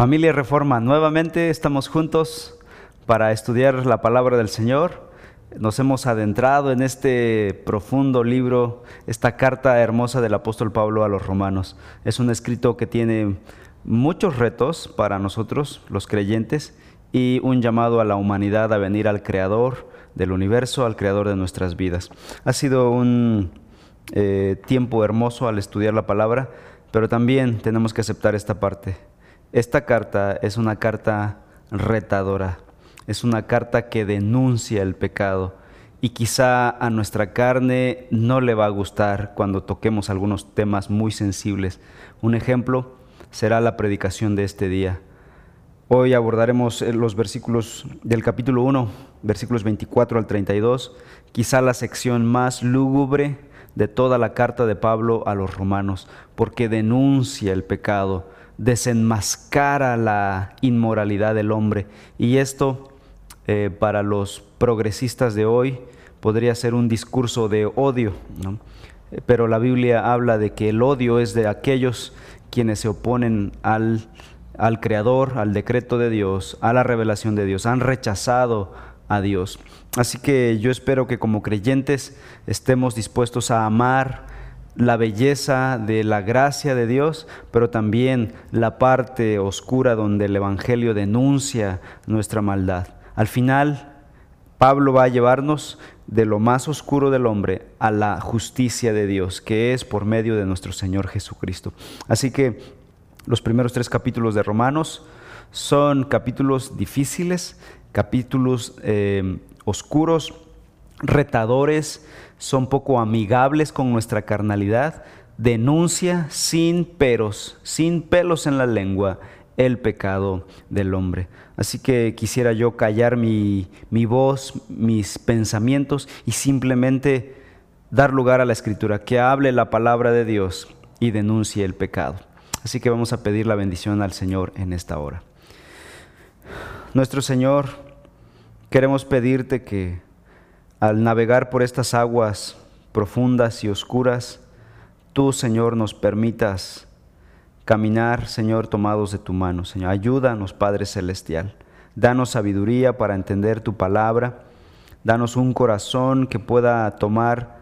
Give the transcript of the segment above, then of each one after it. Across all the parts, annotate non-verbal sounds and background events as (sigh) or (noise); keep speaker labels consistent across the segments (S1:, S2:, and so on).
S1: Familia Reforma, nuevamente estamos juntos para estudiar la palabra del Señor. Nos hemos adentrado en este profundo libro, esta carta hermosa del apóstol Pablo a los romanos. Es un escrito que tiene muchos retos para nosotros, los creyentes, y un llamado a la humanidad a venir al Creador del universo, al Creador de nuestras vidas. Ha sido un eh, tiempo hermoso al estudiar la palabra, pero también tenemos que aceptar esta parte esta carta es una carta retadora, es una carta que denuncia el pecado y quizá a nuestra carne no le va a gustar cuando toquemos algunos temas muy sensibles. Un ejemplo será la predicación de este día. Hoy abordaremos eh, los versículos del capítulo 1, versículos 24 al 32, quizá la sección más lúgubre de toda la carta de Pablo a los romanos, porque denuncia el pecado desenmascara la inmoralidad del hombre. Y esto eh, para los progresistas de hoy podría ser un discurso de odio, eh, pero la Biblia habla de que el odio es de aquellos quienes se oponen al, al Creador, al decreto de Dios, a la revelación de Dios, han rechazado a Dios. Así que yo espero que como creyentes estemos dispuestos a amar, la belleza de la gracia de Dios, pero también la parte oscura donde el Evangelio denuncia nuestra maldad. Al final, Pablo va a llevarnos de lo más oscuro del hombre a la justicia de Dios, que es por medio de nuestro Señor Jesucristo. Así que los primeros tres capítulos de Romanos son capítulos difíciles, capítulos eh, oscuros, retadores, son poco amigables con nuestra carnalidad, denuncia sin peros, sin pelos en la lengua, el pecado del hombre. Así que quisiera yo callar mi, mi voz, mis pensamientos y simplemente dar lugar a la escritura, que hable la palabra de Dios y denuncie el pecado. Así que vamos a pedir la bendición al Señor en esta hora. Nuestro Señor, queremos pedirte que al navegar por estas aguas profundas y oscuras, tú, Señor, nos permitas caminar, Señor, tomados de tu mano. Señor, ayúdanos, Padre Celestial. Danos sabiduría para entender tu palabra. Danos un corazón que pueda tomar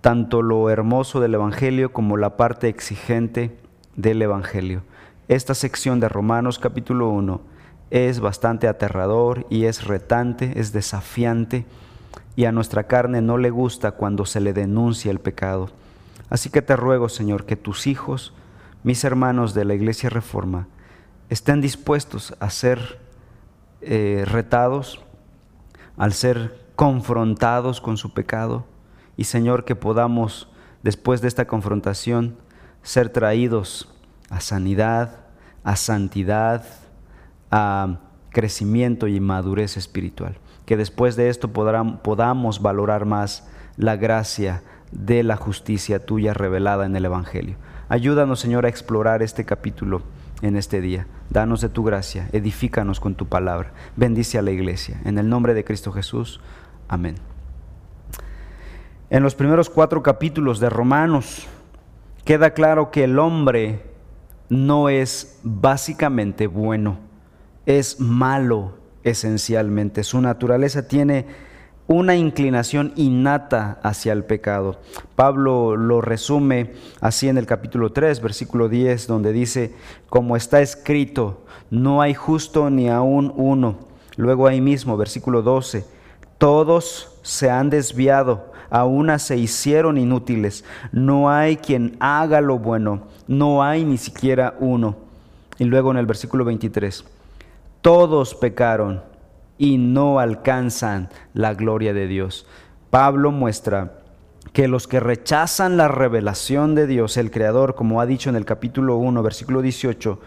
S1: tanto lo hermoso del Evangelio como la parte exigente del Evangelio. Esta sección de Romanos capítulo 1 es bastante aterrador y es retante, es desafiante y a nuestra carne no le gusta cuando se le denuncia el pecado. Así que te ruego, Señor, que tus hijos, mis hermanos de la Iglesia Reforma, estén dispuestos a ser eh, retados, al ser confrontados con su pecado, y Señor, que podamos, después de esta confrontación, ser traídos a sanidad, a santidad, a crecimiento y madurez espiritual que después de esto podamos valorar más la gracia de la justicia tuya revelada en el Evangelio. Ayúdanos, Señor, a explorar este capítulo en este día. Danos de tu gracia, edifícanos con tu palabra. Bendice a la iglesia. En el nombre de Cristo Jesús. Amén. En los primeros cuatro capítulos de Romanos queda claro que el hombre no es básicamente bueno, es malo esencialmente. Su naturaleza tiene una inclinación innata hacia el pecado. Pablo lo resume así en el capítulo 3, versículo 10, donde dice, como está escrito, no hay justo ni aún uno. Luego ahí mismo, versículo 12, todos se han desviado, a una se hicieron inútiles, no hay quien haga lo bueno, no hay ni siquiera uno. Y luego en el versículo 23, todos pecaron y no alcanzan la gloria de Dios. Pablo muestra que los que rechazan la revelación de Dios, el Creador, como ha dicho en el capítulo 1, versículo 18,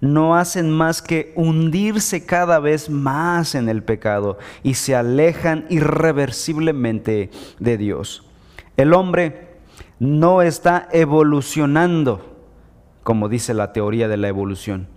S1: no hacen más que hundirse cada vez más en el pecado y se alejan irreversiblemente de Dios. El hombre no está evolucionando, como dice la teoría de la evolución,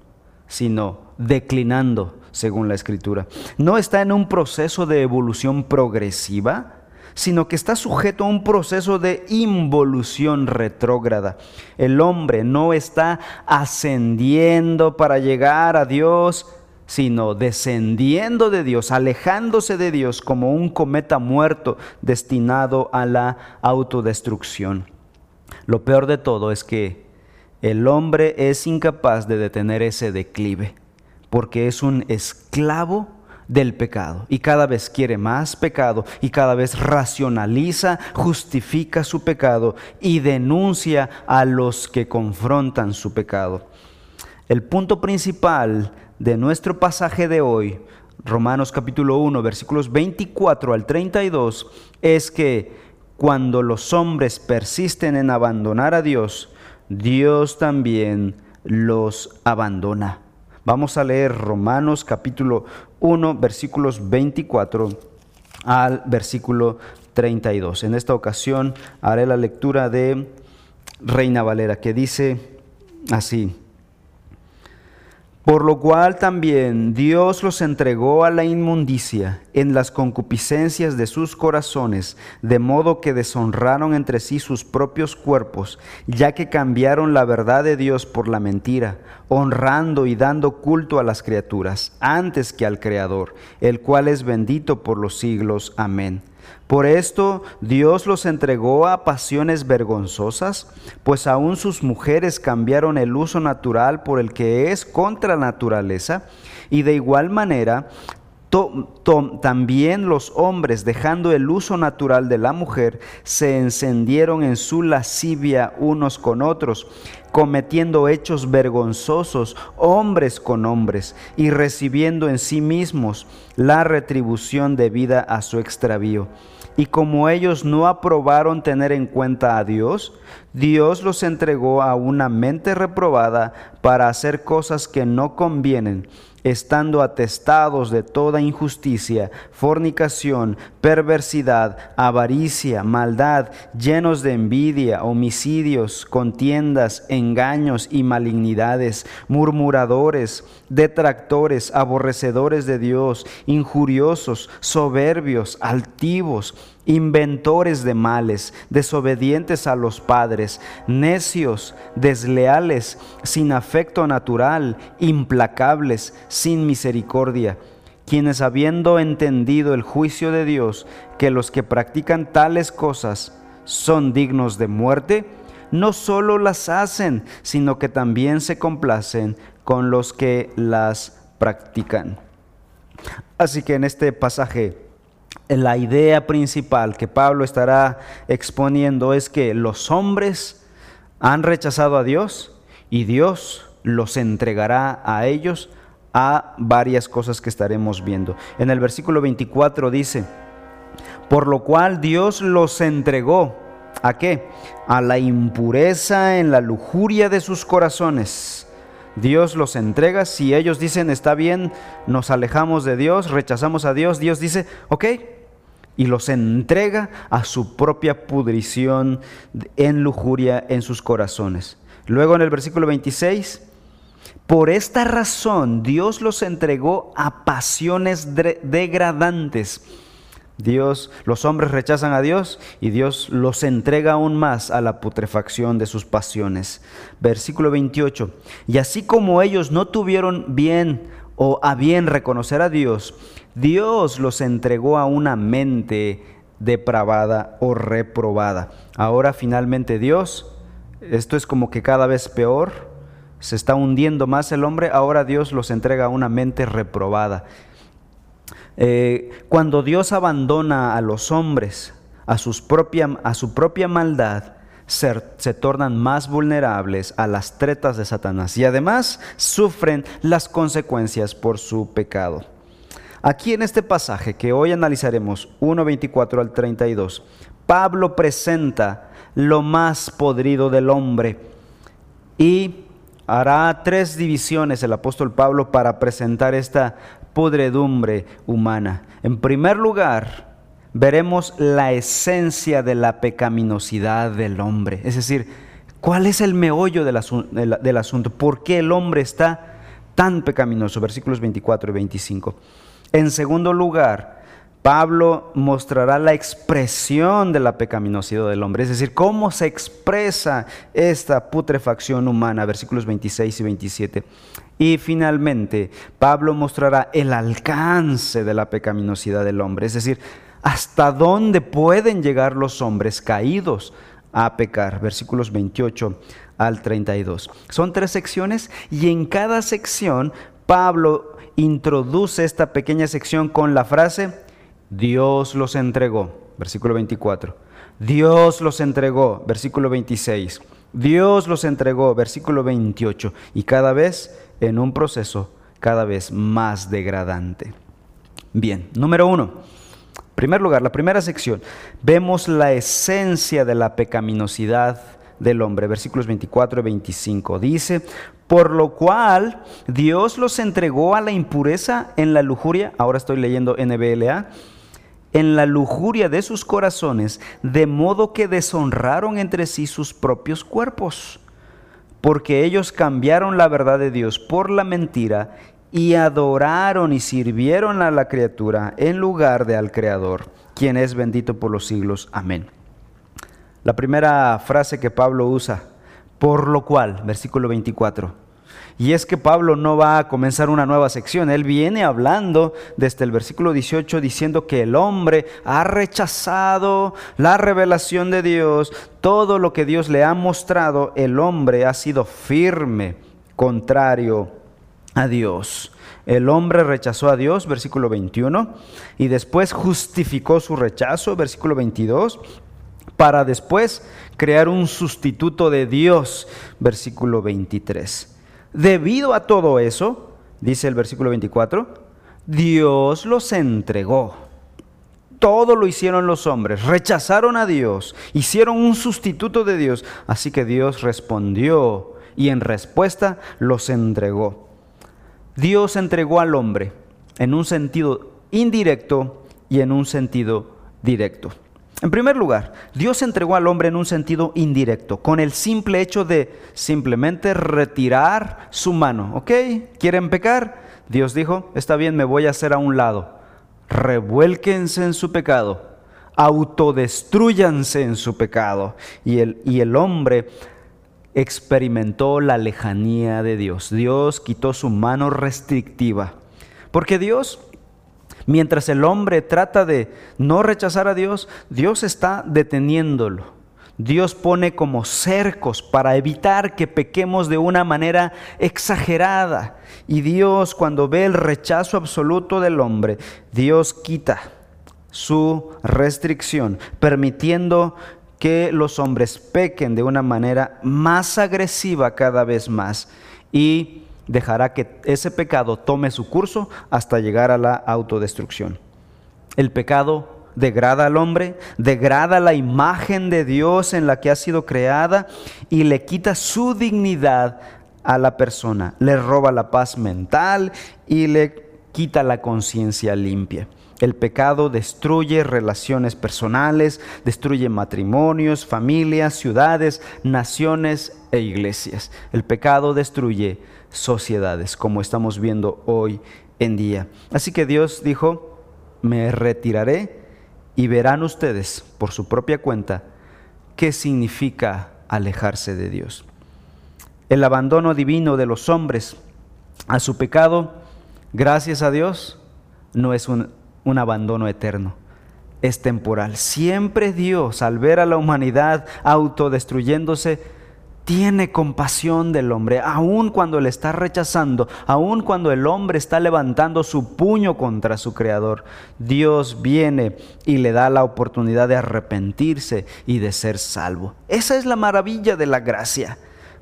S1: sino declinando según la escritura. No está en un proceso de evolución progresiva, sino que está sujeto a un proceso de involución retrógrada. El hombre no está ascendiendo para llegar a Dios, sino descendiendo de Dios, alejándose de Dios como un cometa muerto destinado a la autodestrucción. Lo peor de todo es que el hombre es incapaz de detener ese declive, porque es un esclavo del pecado y cada vez quiere más pecado y cada vez racionaliza, justifica su pecado y denuncia a los que confrontan su pecado. El punto principal de nuestro pasaje de hoy, Romanos capítulo 1, versículos 24 al 32, es que cuando los hombres persisten en abandonar a Dios, Dios también los abandona. Vamos a leer Romanos capítulo 1, versículos 24 al versículo 32. En esta ocasión haré la lectura de Reina Valera, que dice así. Por lo cual también Dios los entregó a la inmundicia en las concupiscencias de sus corazones, de modo que deshonraron entre sí sus propios cuerpos, ya que cambiaron la verdad de Dios por la mentira, honrando y dando culto a las criaturas, antes que al Creador, el cual es bendito por los siglos. Amén. Por esto Dios los entregó a pasiones vergonzosas, pues aún sus mujeres cambiaron el uso natural por el que es contra naturaleza, y de igual manera también los hombres, dejando el uso natural de la mujer, se encendieron en su lascivia unos con otros, cometiendo hechos vergonzosos hombres con hombres, y recibiendo en sí mismos la retribución debida a su extravío. Y como ellos no aprobaron tener en cuenta a Dios, Dios los entregó a una mente reprobada para hacer cosas que no convienen estando atestados de toda injusticia, fornicación, perversidad, avaricia, maldad, llenos de envidia, homicidios, contiendas, engaños y malignidades, murmuradores, detractores, aborrecedores de Dios, injuriosos, soberbios, altivos, inventores de males, desobedientes a los padres, necios, desleales, sin afecto natural, implacables, sin misericordia, quienes habiendo entendido el juicio de Dios, que los que practican tales cosas son dignos de muerte, no solo las hacen, sino que también se complacen con los que las practican. Así que en este pasaje la idea principal que Pablo estará exponiendo es que los hombres han rechazado a Dios y Dios los entregará a ellos a varias cosas que estaremos viendo. En el versículo 24 dice, por lo cual Dios los entregó. ¿A qué? A la impureza en la lujuria de sus corazones Dios los entrega. Si ellos dicen, está bien, nos alejamos de Dios, rechazamos a Dios, Dios dice, ok, y los entrega a su propia pudrición en lujuria en sus corazones. Luego en el versículo 26, por esta razón Dios los entregó a pasiones degradantes Dios, los hombres rechazan a Dios y Dios los entrega aún más a la putrefacción de sus pasiones. Versículo 28. Y así como ellos no tuvieron bien o a bien reconocer a Dios, Dios los entregó a una mente depravada o reprobada. Ahora finalmente Dios, esto es como que cada vez peor, se está hundiendo más el hombre, ahora Dios los entrega a una mente reprobada. Eh, cuando Dios abandona a los hombres a, sus a su propia maldad, se, se, tornan más vulnerables a las tretas de Satanás y además sufren las consecuencias por su pecado. Aquí en este pasaje que hoy analizaremos, 1.24 al 32, Pablo presenta lo más podrido del hombre y hará tres divisiones el apóstol Pablo para presentar esta podredumbre humana. En primer lugar, veremos la esencia de la pecaminosidad del hombre. Es decir, ¿cuál es el meollo del, asunto? ¿Por qué el hombre está tan pecaminoso? Versículos 24 y 25. En segundo lugar, Pablo mostrará la expresión de la pecaminosidad del hombre, es decir, cómo se expresa esta putrefacción humana, versículos 26 y 27. Y finalmente, Pablo mostrará el alcance de la pecaminosidad del hombre, es decir, hasta dónde pueden llegar los hombres caídos a pecar, versículos 28 al 32. Son tres secciones y en cada sección Pablo introduce esta pequeña sección con la frase, Dios los entregó, versículo 24. Dios los entregó, versículo 26. Dios los entregó, versículo 28. Y cada vez en un proceso cada vez más degradante. Bien, número uno. primer lugar, la primera sección, vemos la esencia de la pecaminosidad del hombre, versículos 24 y 25. Dice, por lo cual Dios los entregó a la impureza en la lujuria, ahora estoy leyendo NBLA, en la lujuria de sus corazones, de modo que deshonraron entre sí sus propios cuerpos, porque ellos cambiaron la verdad de Dios por la mentira y adoraron y sirvieron a la criatura en lugar de al Creador, quien es bendito por los siglos. Amén. La primera frase que Pablo usa, por lo cual, versículo 24 y es que Pablo no va a comenzar una nueva sección, él viene hablando desde el versículo 18 diciendo que el hombre ha rechazado la revelación de Dios, todo lo que Dios le ha mostrado, el hombre ha sido firme, contrario a Dios. El hombre rechazó a Dios, versículo 21, y después justificó su rechazo, versículo 22, para después crear un sustituto de Dios, versículo 23. Debido a todo eso, dice el versículo 24, Dios los entregó. Todo lo hicieron los hombres, rechazaron a Dios, hicieron un sustituto de Dios. Así que Dios respondió y en respuesta los entregó. Dios entregó al hombre en un sentido indirecto y en un sentido directo. En primer lugar, Dios entregó al hombre en un sentido indirecto, con el simple hecho de simplemente retirar su mano. ¿Ok? ¿Quieren pecar? Dios dijo, está bien, me voy a hacer a un lado. Revuélquense en su pecado, autodestruyanse en su pecado. Y el, y el hombre experimentó la lejanía de Dios. Dios quitó su mano restrictiva. Porque Dios Mientras el hombre trata de no rechazar a Dios, Dios está deteniéndolo. Dios pone como cercos para evitar que pequemos de una manera exagerada. Y Dios cuando ve el rechazo absoluto del hombre, Dios quita su restricción, permitiendo que los hombres pequen de una manera más agresiva cada vez más. Y dejará que ese pecado tome su curso hasta llegar a la autodestrucción. El pecado degrada al hombre, degrada la imagen de Dios en la que ha sido creada y le quita su dignidad a la persona, le roba la paz mental y le quita la conciencia limpia. El pecado destruye relaciones personales, destruye matrimonios, familias, ciudades, naciones e iglesias. El pecado destruye sociedades, como estamos viendo hoy en día. Así que Dios dijo, me retiraré y verán ustedes por su propia cuenta qué significa alejarse de Dios. El abandono divino de los hombres a su pecado, gracias a Dios, no es un, un abandono eterno es temporal. Siempre Dios, al ver a la humanidad autodestruyéndose, tiene compasión del hombre, aun cuando le está rechazando, aun cuando el hombre está levantando su puño contra su creador. Dios viene y le da la oportunidad de arrepentirse y de ser salvo. Esa es la maravilla de la gracia.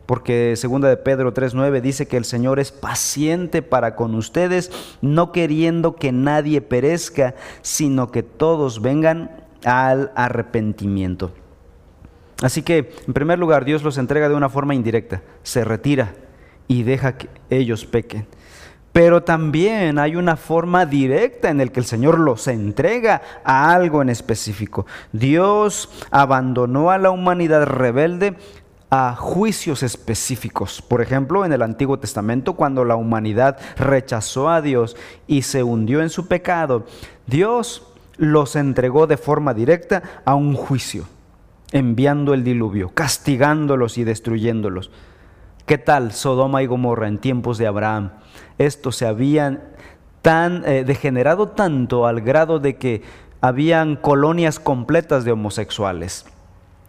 S1: Porque segunda de Pedro 3:9 dice que el Señor es paciente para con ustedes, no queriendo que nadie perezca, sino que todos vengan al arrepentimiento. Así que, en primer lugar, Dios los entrega de una forma indirecta, se retira y deja que ellos pequen. Pero también hay una forma directa en la que el Señor los entrega a algo en específico. Dios abandonó a la humanidad rebelde a juicios específicos. Por ejemplo, en el Antiguo Testamento, cuando la humanidad rechazó a Dios y se hundió en su pecado, Dios los entregó de forma directa a un juicio, enviando el diluvio, castigándolos y destruyéndolos. ¿Qué tal Sodoma y Gomorra en tiempos de Abraham? Estos se habían tan eh, degenerado tanto al grado de que habían colonias completas de homosexuales.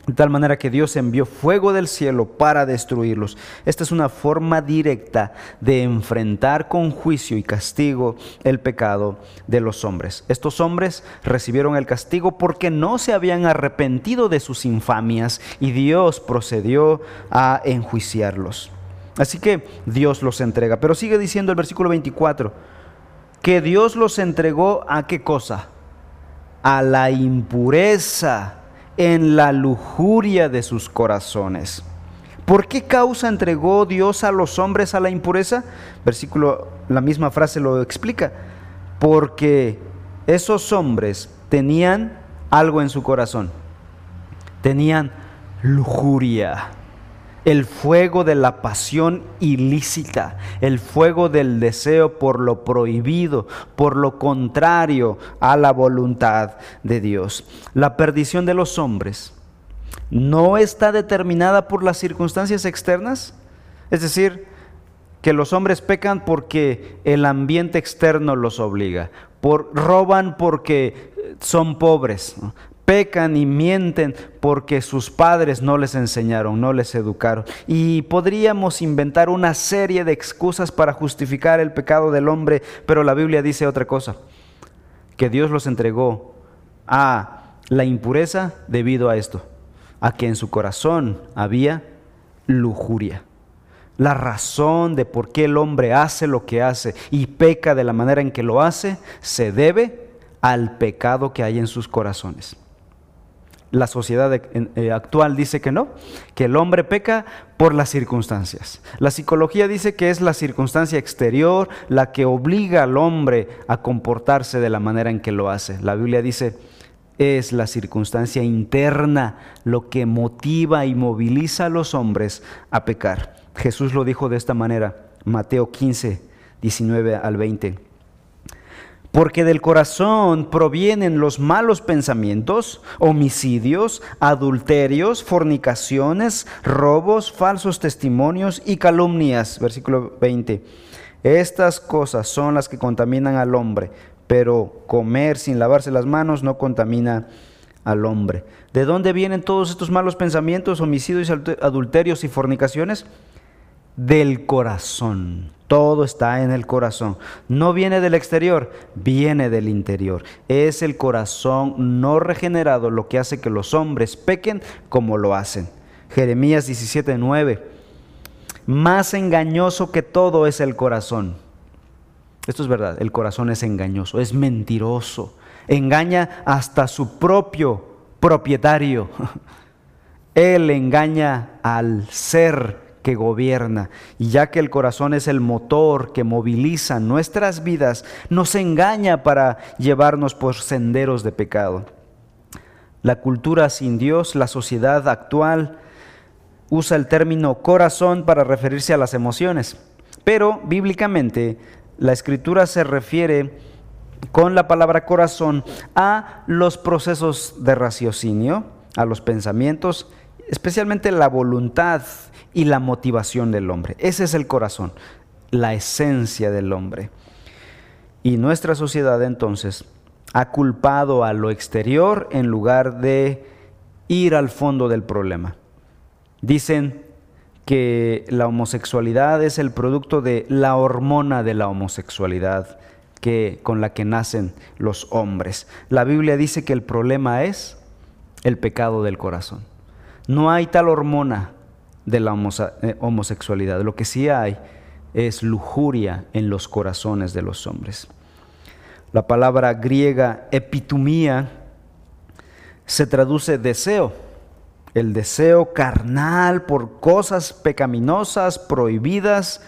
S1: De tal manera que Dios envió fuego del cielo para destruirlos. Esta es una forma directa de enfrentar con juicio y castigo el pecado de los hombres. Estos hombres recibieron el castigo porque no se habían arrepentido de sus infamias y Dios procedió a enjuiciarlos. Así que Dios los entrega. Pero sigue diciendo el versículo 24, que Dios los entregó a qué cosa? A la impureza en la lujuria de sus corazones. ¿Por qué causa entregó Dios a los hombres a la impureza? Versículo, la misma frase lo explica. Porque esos hombres tenían algo en su corazón. Tenían lujuria el fuego de la pasión ilícita, el fuego del deseo por lo prohibido, por lo contrario a la voluntad de Dios. La perdición de los hombres no está determinada por las circunstancias externas, es decir, que los hombres pecan porque el ambiente externo los obliga, por, roban porque son pobres, pecan y mienten porque sus padres no les enseñaron, no les educaron. Y podríamos inventar una serie de excusas para justificar el pecado del hombre, pero la Biblia dice otra cosa, que Dios los entregó a la impureza debido a esto, a que en su corazón había lujuria. La razón de por qué el hombre hace lo que hace y peca de la manera en que lo hace se debe al pecado que hay en sus corazones. La sociedad eh, actual dice que no, que el hombre peca por las circunstancias. La psicología dice que es la circunstancia exterior la que obliga al hombre a comportarse de la manera en que lo hace. La Biblia dice, es la circunstancia interna lo que motiva y moviliza a los hombres a pecar. Jesús lo dijo de esta manera, Mateo 15, 19 al 20 porque del corazón provienen los malos pensamientos, homicidios, adulterios, fornicaciones, robos, falsos testimonios y calumnias. Versículo 20. Estas cosas son las que contaminan al hombre, pero comer sin lavarse las manos no contamina al hombre. ¿De dónde vienen todos estos malos pensamientos, homicidios, adulterios y fornicaciones? Del corazón todo está en el corazón. No viene del exterior, viene del interior. Es el corazón no regenerado lo que hace que los hombres pequen como lo hacen. Jeremías 17:9. Más engañoso que todo es el corazón. Esto es verdad, el corazón es engañoso, es mentiroso. Engaña hasta su propio propietario. (laughs) Él engaña al ser que gobierna. Y ya que el corazón es el motor que moviliza nuestras vidas, nos engaña para llevarnos por senderos de pecado. La cultura sin Dios, la sociedad actual, usa el término corazón para referirse a las emociones. Pero bíblicamente la escritura se refiere con la palabra corazón a los procesos de raciocinio, a los pensamientos, especialmente la voluntad y la motivación del hombre. Ese es el corazón, la esencia del hombre. Y nuestra sociedad entonces ha culpado a lo exterior en lugar de ir al fondo del problema. Dicen que la homosexualidad es el producto de la hormona de la homosexualidad que, con la que nacen los hombres. La Biblia dice que el problema es el pecado del corazón. No hay tal hormona de la eh, homosexualidad. Lo que sí hay es lujuria en los corazones de los hombres. La palabra griega epitumía se traduce deseo, el deseo carnal por cosas pecaminosas, prohibidas,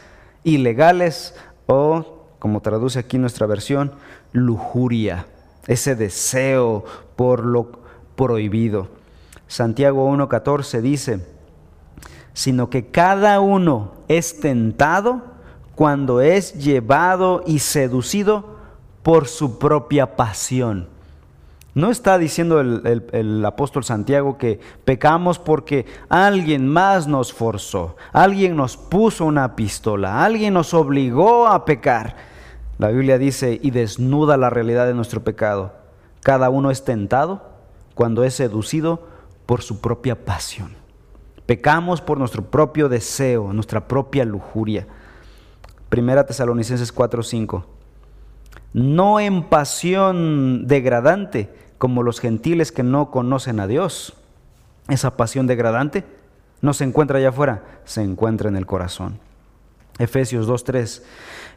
S1: ilegales o, como traduce aquí nuestra versión, lujuria, ese deseo por lo prohibido. Santiago 1.14 dice, sino que cada uno es tentado cuando es llevado y seducido por su propia pasión. No está diciendo el, apóstol Santiago que pecamos porque alguien más nos forzó, alguien nos puso una pistola, alguien nos obligó a pecar. La Biblia dice y desnuda la realidad de nuestro pecado. Cada uno es tentado cuando es seducido por su propia pasión. Pecamos por nuestro propio deseo, nuestra propia lujuria. Primera Tesalonicenses 4:5. No en pasión degradante, como los gentiles que no conocen a Dios. Esa pasión degradante no se encuentra allá afuera, se encuentra en el corazón. Efesios 2.3.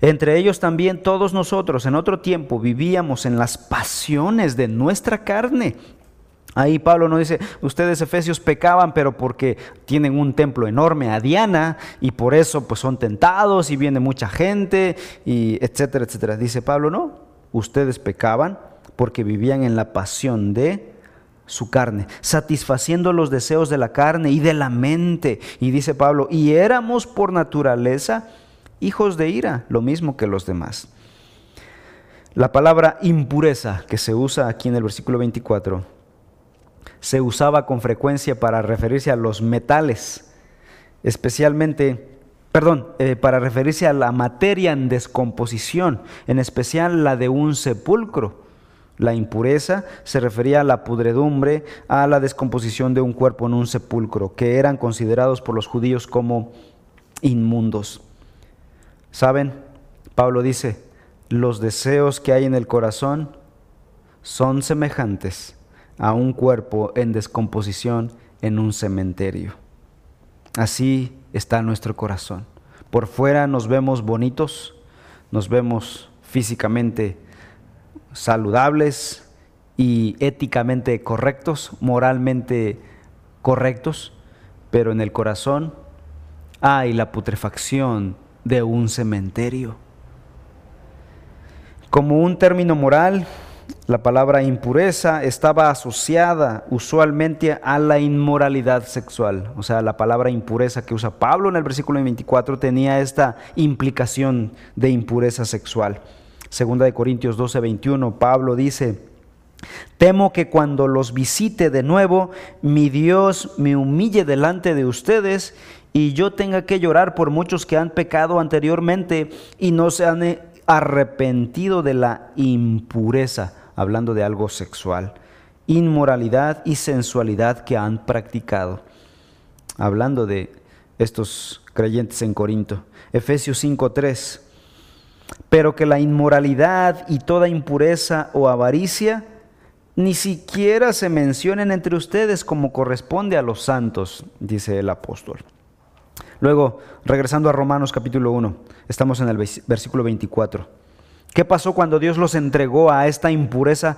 S1: Entre ellos también todos nosotros en otro tiempo vivíamos en las pasiones de nuestra carne. Ahí Pablo nos dice, ustedes efesios pecaban, pero porque tienen un templo enorme a Diana y por eso pues son tentados y viene mucha gente y etcétera, etcétera. Dice Pablo, no, ustedes pecaban porque vivían en la pasión de su carne, satisfaciendo los deseos de la carne y de la mente. Y dice Pablo, y éramos por naturaleza hijos de ira, lo mismo que los demás. La palabra impureza que se usa aquí en el versículo 24 se usaba con frecuencia para referirse a los metales, especialmente, perdón, eh, para referirse a la materia en descomposición, en especial la de un sepulcro. La impureza se refería a la pudredumbre, a la descomposición de un cuerpo en un sepulcro, que eran considerados por los judíos como inmundos. ¿Saben? Pablo dice, los deseos que hay en el corazón son semejantes a un cuerpo en descomposición en un cementerio. Así está nuestro corazón. Por fuera nos vemos bonitos, nos vemos físicamente saludables y éticamente correctos, moralmente correctos, pero en el corazón hay la putrefacción de un cementerio. Como un término moral, la palabra impureza estaba asociada usualmente a la inmoralidad sexual. O sea, la palabra impureza que usa Pablo en el versículo 24 tenía esta implicación de impureza sexual. Segunda de Corintios 12, 21, Pablo dice, Temo que cuando los visite de nuevo, mi Dios me humille delante de ustedes y yo tenga que llorar por muchos que han pecado anteriormente y no se han arrepentido de la impureza, hablando de algo sexual, inmoralidad y sensualidad que han practicado. Hablando de estos creyentes en Corinto. Efesios 5:3 pero que la inmoralidad y toda impureza o avaricia ni siquiera se mencionen entre ustedes como corresponde a los santos, dice el apóstol. Luego, regresando a Romanos capítulo 1, estamos en el versículo 24. ¿Qué pasó cuando Dios los entregó a esta impureza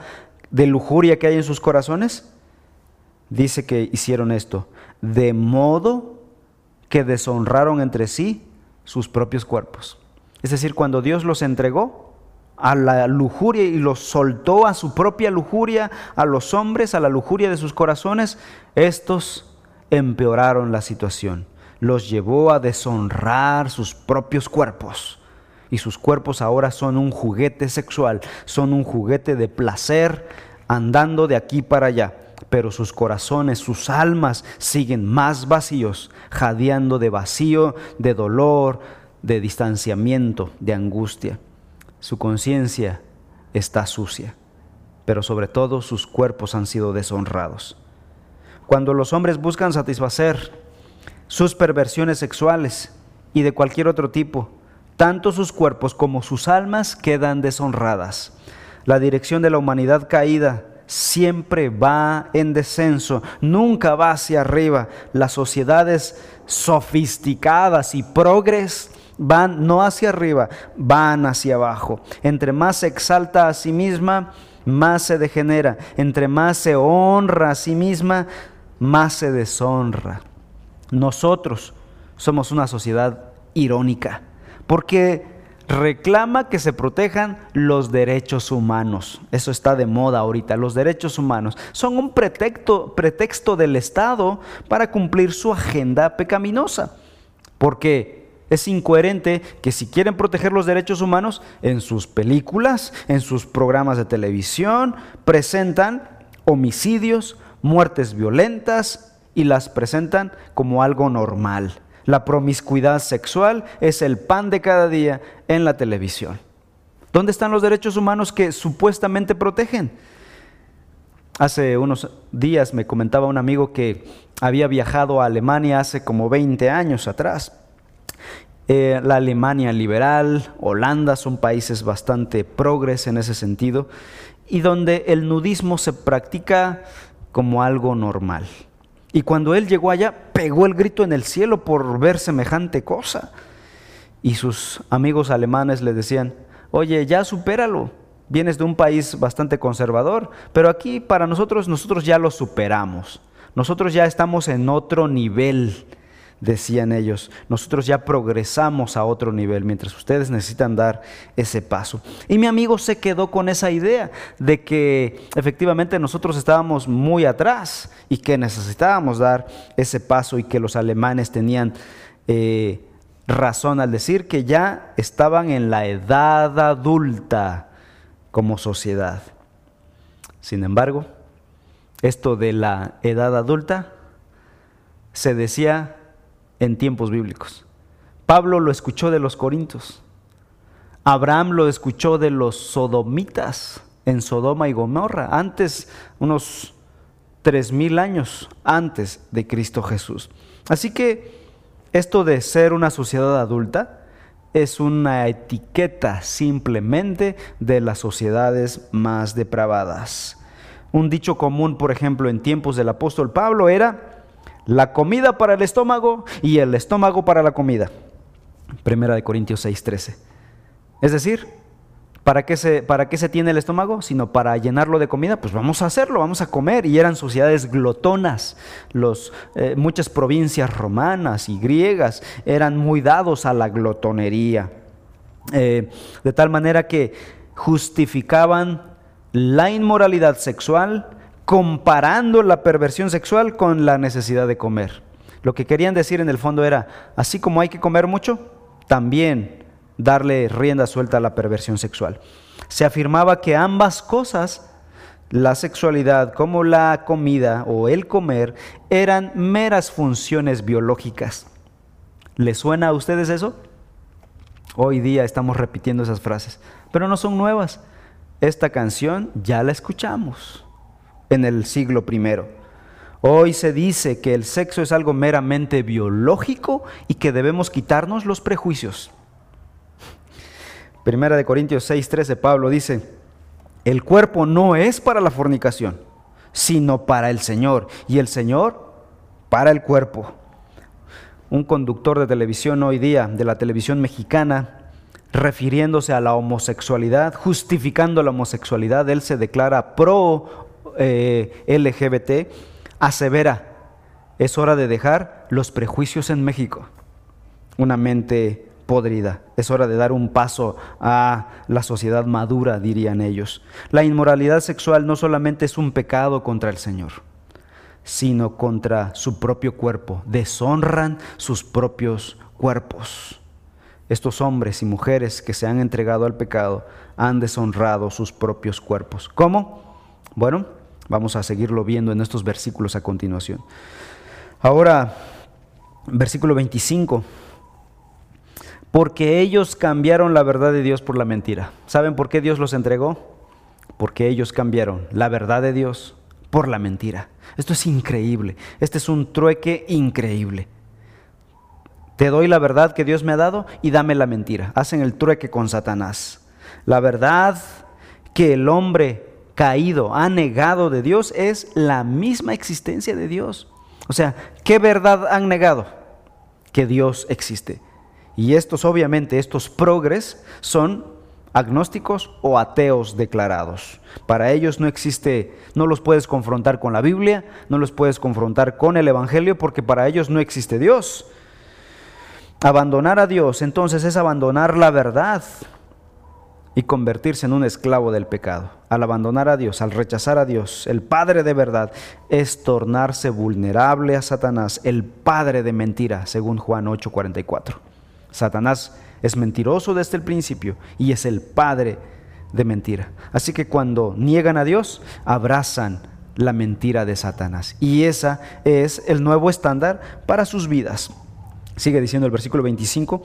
S1: de lujuria que hay en sus corazones? Dice que hicieron esto, de modo que deshonraron entre sí sus propios cuerpos. Es decir, cuando Dios los entregó a la lujuria y los soltó a su propia lujuria, a los hombres, a la lujuria de sus corazones, estos empeoraron la situación. Los llevó a deshonrar sus propios cuerpos. Y sus cuerpos ahora son un juguete sexual, son un juguete de placer andando de aquí para allá pero sus corazones, sus almas siguen más vacíos, jadeando de vacío, de dolor, de distanciamiento, de angustia. Su conciencia está sucia, pero sobre todo sus cuerpos han sido deshonrados. Cuando los hombres buscan satisfacer sus perversiones sexuales y de cualquier otro tipo, tanto sus cuerpos como sus almas quedan deshonradas. La dirección de la humanidad caída siempre va en descenso, nunca va hacia arriba. Las sociedades sofisticadas y progres van no hacia arriba, van hacia abajo. Entre más se exalta a sí misma, más se degenera. Entre más se honra a sí misma, más se deshonra. Nosotros somos una sociedad irónica, porque reclama que se protejan los derechos humanos. Eso está de moda ahorita. Los derechos humanos son un pretexto, pretexto del Estado para cumplir su agenda pecaminosa. Porque Es incoherente que si quieren proteger los derechos humanos, en sus películas, en sus programas de televisión, presentan homicidios, muertes violentas y las presentan como algo normal. La promiscuidad sexual es el pan de cada día en la televisión. ¿Dónde están los derechos humanos que supuestamente protegen? Hace unos días me comentaba un amigo que había viajado a Alemania hace como 20 años atrás. Eh, la Alemania liberal, Holanda son países bastante progres en ese sentido y donde el nudismo se practica como algo normal. Y cuando él llegó allá, pegó el grito en el cielo por ver semejante cosa. Y sus amigos alemanes le decían, oye, ya supéralo, vienes de un país bastante conservador, pero aquí para nosotros, nosotros ya lo superamos. Nosotros ya estamos en otro nivel, decían ellos. Nosotros ya progresamos a otro nivel, mientras ustedes necesitan dar ese paso. Y mi amigo se quedó con esa idea de que efectivamente nosotros estábamos muy atrás y que necesitábamos dar ese paso y que los alemanes tenían... Eh, razón al decir que ya estaban en la edad adulta como sociedad. Sin embargo, esto de la edad adulta se decía en tiempos bíblicos. Pablo lo escuchó de los corintios. Abraham lo escuchó de los sodomitas en Sodoma y Gomorra, antes, unos tres mil años antes de Cristo Jesús. Así que esto de ser una sociedad adulta es una etiqueta simplemente de las sociedades más depravadas. Un dicho común, por ejemplo, en tiempos del apóstol Pablo era la comida para el estómago y el estómago para la comida. Primera de Corintios 6:13. Es decir, ¿Para qué, se, ¿Para qué se tiene el estómago? Sino para llenarlo de comida, pues vamos a hacerlo, vamos a comer. Y eran sociedades glotonas. Los, eh, muchas provincias romanas y griegas eran muy dados a la glotonería. Eh, de tal manera que justificaban la inmoralidad sexual comparando la perversión sexual con la necesidad de comer. Lo que querían decir en el fondo era, así como hay que comer mucho, también darle rienda suelta a la perversión sexual. Se afirmaba que ambas cosas, la sexualidad como la comida o el comer, eran meras funciones biológicas. ¿Les suena a ustedes eso? Hoy día estamos repitiendo esas frases, pero no son nuevas. Esta canción ya la escuchamos en el siglo primero. Hoy se dice que el sexo es algo meramente biológico y que debemos quitarnos los prejuicios. Primera de Corintios 6:13 Pablo dice, el cuerpo no es para la fornicación, sino para el Señor, y el Señor para el cuerpo. Un conductor de televisión hoy día, de la televisión mexicana, refiriéndose a la homosexualidad, justificando la homosexualidad, él se declara pro eh, LGBT, asevera, es hora de dejar los prejuicios en México. Una mente podrida. Es hora de dar un paso a la sociedad madura, dirían ellos. La inmoralidad sexual no solamente es un pecado contra el Señor, sino contra su propio cuerpo. Deshonran sus propios cuerpos. Estos hombres y mujeres que se han entregado al pecado han deshonrado sus propios cuerpos. ¿Cómo? Bueno, vamos a seguirlo viendo en estos versículos a continuación. Ahora, versículo 25 porque ellos cambiaron la verdad de Dios por la mentira. ¿Saben por qué Dios los entregó? Porque ellos cambiaron la verdad de Dios por la mentira. Esto es increíble. Este es un trueque increíble. Te doy la verdad que Dios me ha dado y dame la mentira. Hacen el trueque con Satanás. La verdad que el hombre caído ha negado de Dios es la misma existencia de Dios. O sea, ¿qué verdad han negado? Que Dios existe. Y estos, obviamente, estos progres son agnósticos o ateos declarados. Para ellos no existe, no los puedes confrontar con la Biblia, no los puedes confrontar con el Evangelio, porque para ellos no existe Dios. Abandonar a Dios entonces es abandonar la verdad y convertirse en un esclavo del pecado. Al abandonar a Dios, al rechazar a Dios, el Padre de verdad, es tornarse vulnerable a Satanás, el Padre de mentira, según Juan 8:44. Satanás es mentiroso desde el principio y es el padre de mentira. Así que cuando niegan a Dios, abrazan la mentira de Satanás. Y esa es el nuevo estándar para sus vidas. Sigue diciendo el versículo 25,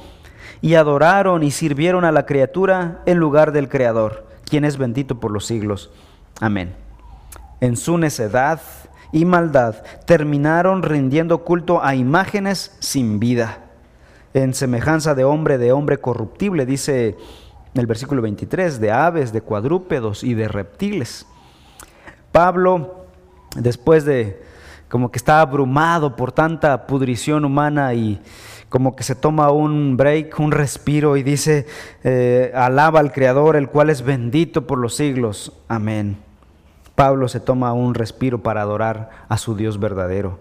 S1: y adoraron y sirvieron a la criatura en lugar del Creador, quien es bendito por los siglos. Amén. En su necedad y maldad terminaron rindiendo culto a imágenes sin vida, en semejanza de hombre, de hombre corruptible, dice el versículo 23, de aves, de cuadrúpedos y de reptiles. Pablo, después de como que está abrumado por tanta pudrición humana y como que se toma un break, un respiro y dice, eh, alaba al Creador, el cual es bendito por los siglos. Amén. Pablo se toma un respiro para adorar a su Dios verdadero.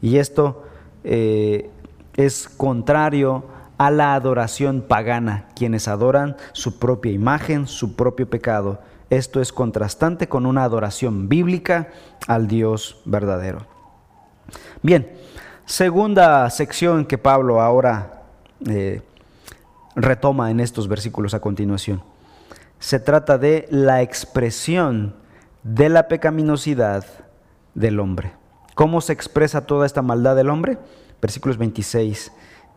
S1: Y esto eh, es contrario a la adoración pagana, quienes adoran su propia imagen, su propio pecado. Esto es contrastante con una adoración bíblica al Dios verdadero. Bien, segunda sección que Pablo ahora eh, retoma en estos versículos a continuación. Se trata de la expresión de la pecaminosidad del hombre. ¿Cómo se expresa toda esta maldad del hombre? Versículos 26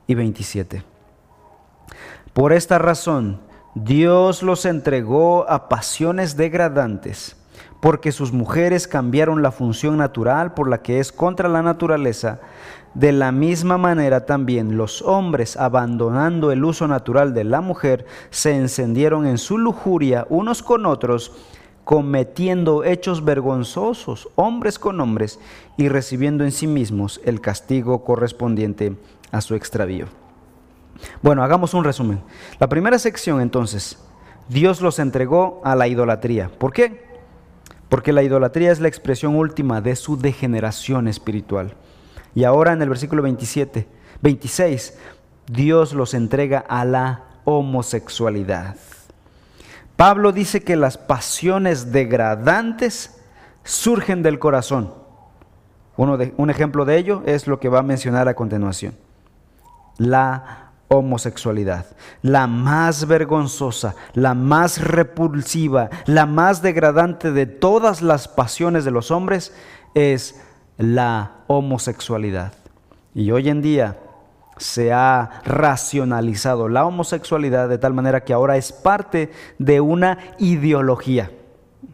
S1: y 27. Por esta razón, Dios los entregó a pasiones degradantes, porque sus mujeres cambiaron la función natural por la que es contra la naturaleza. De la misma manera también los hombres, abandonando el uso natural de la mujer, se encendieron en su lujuria unos con otros, cometiendo hechos vergonzosos, hombres con hombres, y recibiendo en sí mismos el castigo correspondiente a su extravío. Bueno, hagamos un resumen. La primera sección entonces, Dios los entregó a la idolatría. ¿Por qué? Porque la idolatría es la expresión última de su degeneración espiritual. Y ahora en el versículo 27, 26, Dios los entrega a la homosexualidad. Pablo dice que las pasiones degradantes surgen del corazón. Uno de, un ejemplo de ello es lo que va a mencionar a continuación. La homosexualidad, la más vergonzosa, la más repulsiva, la más degradante de todas las pasiones de los hombres es la homosexualidad. Y hoy en día se ha racionalizado la homosexualidad de tal manera que ahora es parte de una ideología.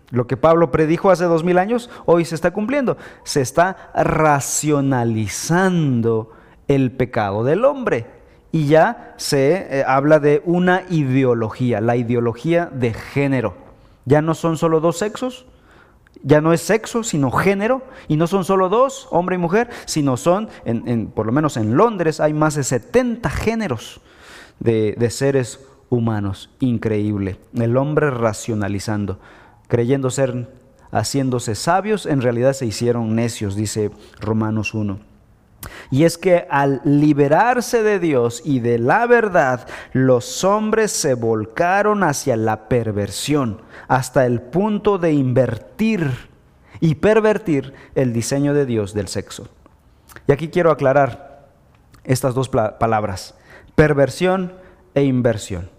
S1: Lo que Pablo predijo hace dos mil años, hoy se está cumpliendo. Se está racionalizando el pecado del hombre. Y ya se eh, habla de una ideología, la ideología de género. Ya no son solo dos sexos, ya no es sexo, sino género, y no son solo dos, hombre y mujer, sino son, en, por lo menos en Londres, hay más de 70 géneros de, de seres humanos. Increíble. El hombre racionalizando, creyendo ser, haciéndose sabios, en realidad se hicieron necios, dice Romanos 1. Y es que al liberarse de Dios y de la verdad, los hombres se volcaron hacia la perversión, hasta el punto de invertir y pervertir el diseño de Dios del sexo. Y aquí quiero aclarar estas dos palabras, perversión e inversión.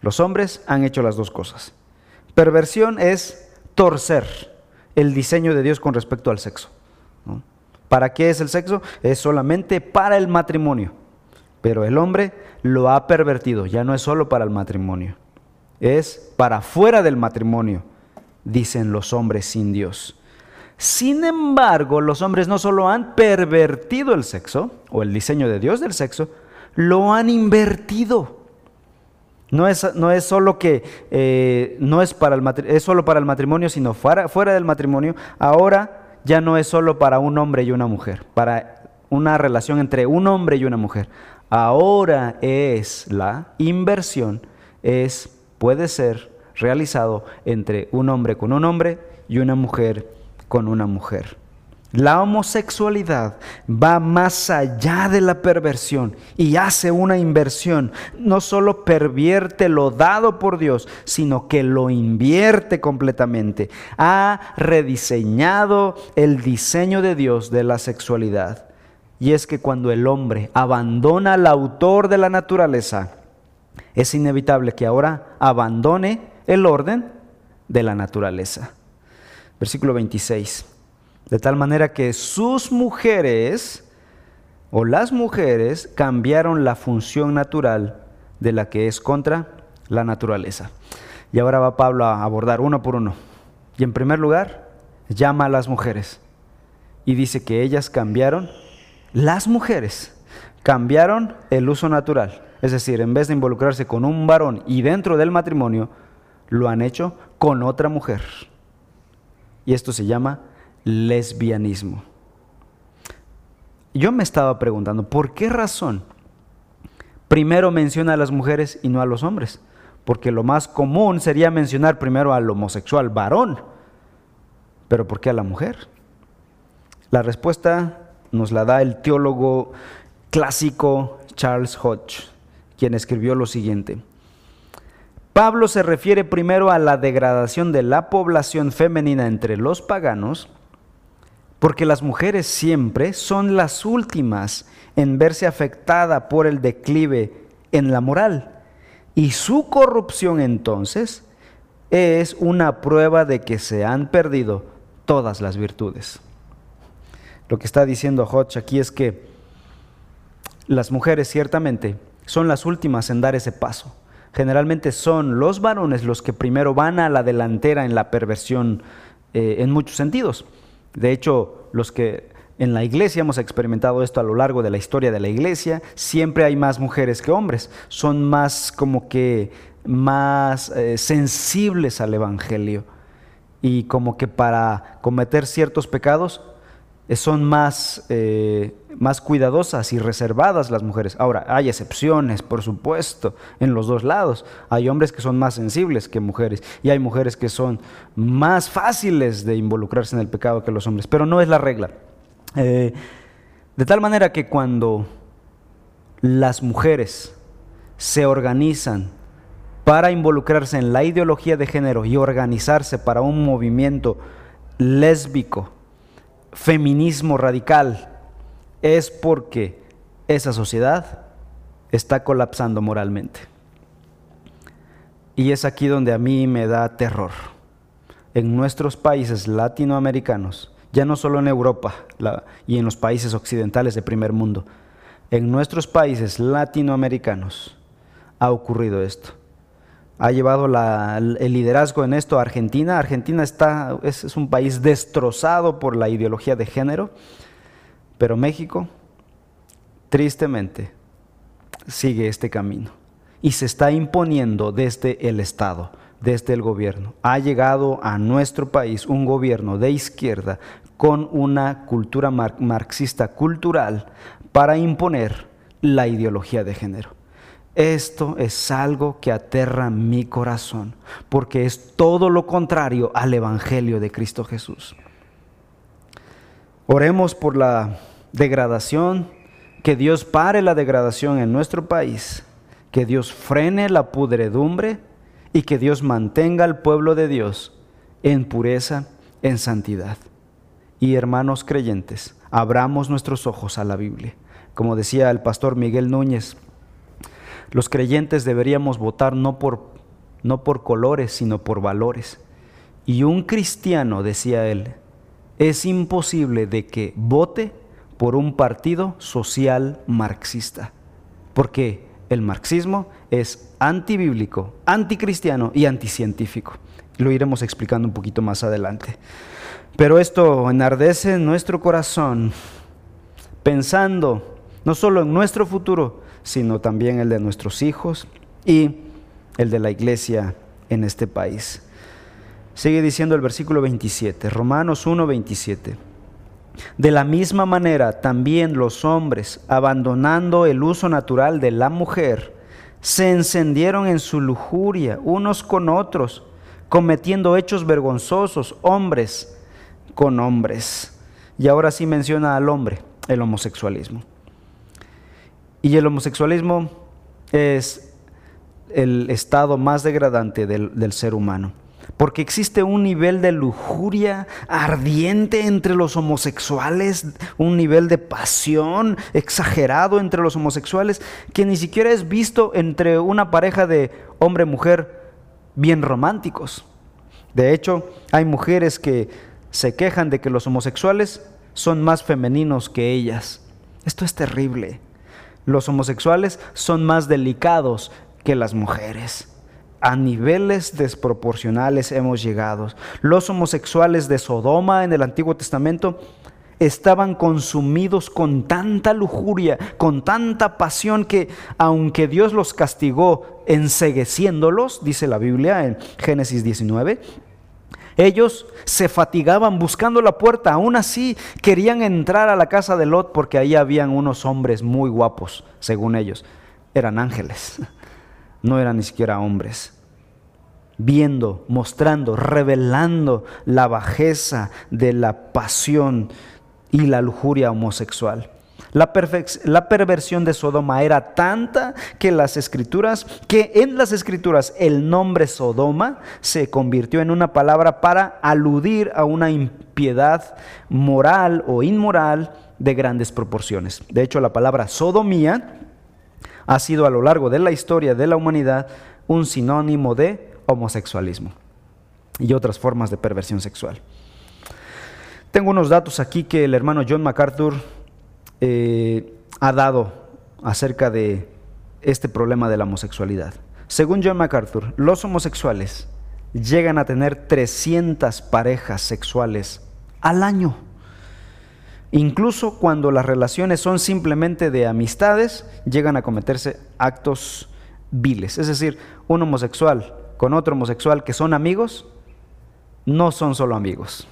S1: Los hombres han hecho las dos cosas. Perversión es torcer el diseño de Dios con respecto al sexo. ¿Para qué es el sexo? Es solamente para el matrimonio. Pero el hombre lo ha pervertido, ya no es solo para el matrimonio, es para fuera del matrimonio, dicen los hombres sin Dios. Sin embargo, los hombres no solo han pervertido el sexo, o el diseño de Dios del sexo, lo han invertido. No es, no es solo que eh, no es, para el, es solo para el matrimonio, sino fuera, fuera del matrimonio. Ahora ya no es solo para un hombre y una mujer, para una relación entre un hombre y una mujer. Ahora es la inversión, es, puede ser realizado entre un hombre con un hombre y una mujer con una mujer. La homosexualidad va más allá de la perversión y hace una inversión. No solo pervierte lo dado por Dios, sino que lo invierte completamente. Ha rediseñado el diseño de Dios de la sexualidad. Y es que cuando el hombre abandona al autor de la naturaleza, es inevitable que ahora abandone el orden de la naturaleza. Versículo 26. De tal manera que sus mujeres o las mujeres cambiaron la función natural de la que es contra la naturaleza. Y ahora va Pablo a abordar uno por uno. Y en primer lugar, llama a las mujeres y dice que ellas cambiaron, las mujeres cambiaron el uso natural. Es decir, en vez de involucrarse con un varón y dentro del matrimonio, lo han hecho con otra mujer. Y esto se llama lesbianismo. Yo me estaba preguntando, ¿por qué razón primero menciona a las mujeres y no a los hombres? Porque lo más común sería mencionar primero al homosexual varón, pero ¿por qué a la mujer? La respuesta nos la da el teólogo clásico Charles Hodge, quien escribió lo siguiente. Pablo se refiere primero a la degradación de la población femenina entre los paganos, porque las mujeres siempre son las últimas en verse afectada por el declive en la moral. Y su corrupción entonces es una prueba de que se han perdido todas las virtudes. Lo que está diciendo Hodge aquí es que las mujeres ciertamente son las últimas en dar ese paso. Generalmente son los varones los que primero van a la delantera en la perversión eh, en muchos sentidos. De hecho, los que en la iglesia hemos experimentado esto a lo largo de la historia de la iglesia, siempre hay más mujeres que hombres. Son más como que más eh, sensibles al Evangelio y como que para cometer ciertos pecados son más, eh, más cuidadosas y reservadas las mujeres. Ahora, hay excepciones, por supuesto, en los dos lados. Hay hombres que son más sensibles que mujeres y hay mujeres que son más fáciles de involucrarse en el pecado que los hombres, pero no es la regla. Eh, de tal manera que cuando las mujeres se organizan para involucrarse en la ideología de género y organizarse para un movimiento lésbico, feminismo radical es porque esa sociedad está colapsando moralmente. Y es aquí donde a mí me da terror. En nuestros países latinoamericanos, ya no solo en Europa y en los países occidentales de primer mundo, en nuestros países latinoamericanos ha ocurrido esto ha llevado el liderazgo en esto a Argentina. Argentina está, es, es un país destrozado por la ideología de género, pero México, tristemente, sigue este camino y se está imponiendo desde el Estado, desde el gobierno. Ha llegado a nuestro país un gobierno de izquierda con una cultura marxista cultural para imponer la ideología de género. Esto es algo que aterra mi corazón, porque es todo lo contrario al Evangelio de Cristo Jesús. Oremos por la degradación, que Dios pare la degradación en nuestro país, que Dios frene la pudredumbre y que Dios mantenga al pueblo de Dios en pureza, en santidad. Y hermanos creyentes, abramos nuestros ojos a la Biblia. Como decía el pastor Miguel Núñez, los creyentes deberíamos votar no por, no por colores, sino por valores. Y un cristiano, decía él, es imposible de que vote por un partido social marxista, porque el marxismo es antibíblico, anticristiano y anticientífico. Lo iremos explicando un poquito más adelante. Pero esto enardece nuestro corazón, pensando no solo en nuestro futuro, sino también el de nuestros hijos y el de la iglesia en este país. Sigue diciendo el versículo 27, Romanos 1, 27. De la misma manera, también los hombres, abandonando el uso natural de la mujer, se encendieron en su lujuria unos con otros, cometiendo hechos vergonzosos, hombres con hombres. Y ahora sí menciona al hombre, el homosexualismo. Y el homosexualismo es el estado más degradante del, ser humano. porque existe un nivel de lujuria ardiente entre los homosexuales, un nivel de pasión exagerado entre los homosexuales que ni siquiera es visto entre una pareja de hombre-mujer bien románticos. De hecho, hay mujeres que se quejan de que los homosexuales son más femeninos que ellas. Esto es terrible. Los homosexuales son más delicados que las mujeres. A niveles desproporcionales hemos llegado. Los homosexuales de Sodoma en el Antiguo Testamento estaban consumidos con tanta lujuria, con tanta pasión que aunque Dios los castigó ensegueciéndolos, dice la Biblia en Génesis 19, ellos se fatigaban buscando la puerta, aún así querían entrar a la casa de Lot porque ahí habían unos hombres muy guapos, según ellos. Eran ángeles, (laughs) no eran ni siquiera hombres. Viendo, mostrando, revelando la bajeza de la pasión y la lujuria homosexual. La, la, perversión de Sodoma era tanta que las escrituras, que en las escrituras el nombre Sodoma se convirtió en una palabra para aludir a una impiedad moral o inmoral de grandes proporciones. De hecho, la palabra sodomía ha sido a lo largo de la historia de la humanidad un sinónimo de homosexualismo y otras formas de perversión sexual. Tengo unos datos aquí que el hermano John MacArthur eh, ha dado acerca de este problema de la homosexualidad. Según John MacArthur, los homosexuales llegan a tener 300 parejas sexuales al año. Incluso cuando las relaciones son simplemente de amistades, llegan a cometerse actos viles. Es decir, un homosexual con otro homosexual que son amigos, no son solo amigos.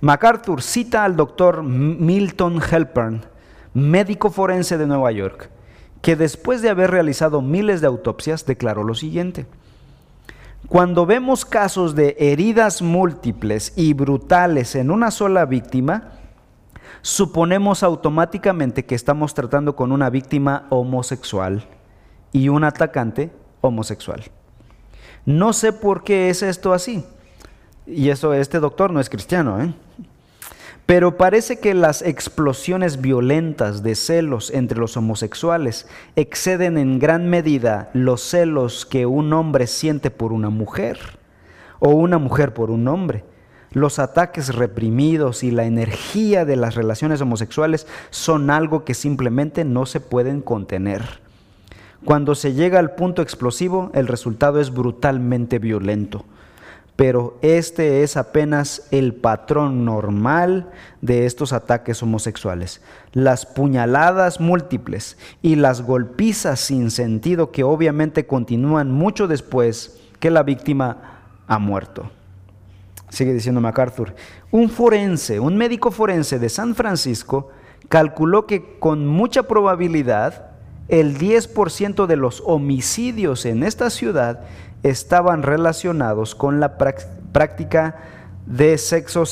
S1: MacArthur cita al doctor Milton Helpern médico forense de Nueva York, que después de haber realizado miles de autopsias declaró lo siguiente. Cuando vemos casos de heridas múltiples y brutales en una sola víctima, suponemos automáticamente que estamos tratando con una víctima homosexual y un atacante homosexual. No sé por qué es esto así. Y eso, este doctor no es cristiano, ¿eh? Pero parece que las explosiones violentas de celos entre los homosexuales exceden en gran medida los celos que un hombre siente por una mujer o una mujer por un hombre. Los ataques reprimidos y la energía de las relaciones homosexuales son algo que simplemente no se pueden contener. Cuando se llega al punto explosivo, el resultado es brutalmente violento pero este es apenas el patrón normal de estos ataques homosexuales. Las puñaladas múltiples y las golpizas sin sentido que obviamente continúan mucho después que la víctima ha muerto. Sigue diciendo MacArthur, un forense, un médico forense de San Francisco calculó que con mucha probabilidad el 10% de los homicidios en esta ciudad estaban relacionados con la práctica de sexo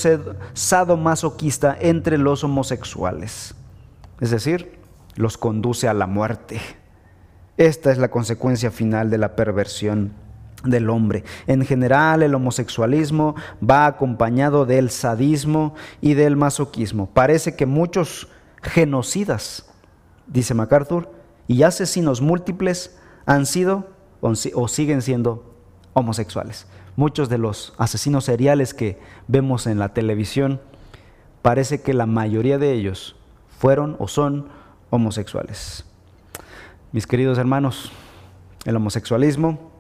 S1: sadomasoquista entre los homosexuales. Es decir, los conduce a la muerte. Esta es la consecuencia final de la perversión del hombre. En general, el homosexualismo va acompañado del sadismo y del masoquismo. Parece que muchos genocidas, dice MacArthur, y asesinos múltiples han sido o siguen siendo homosexuales. Muchos de los asesinos seriales que vemos en la televisión, parece que la mayoría de ellos fueron o son homosexuales. Mis queridos hermanos, el homosexualismo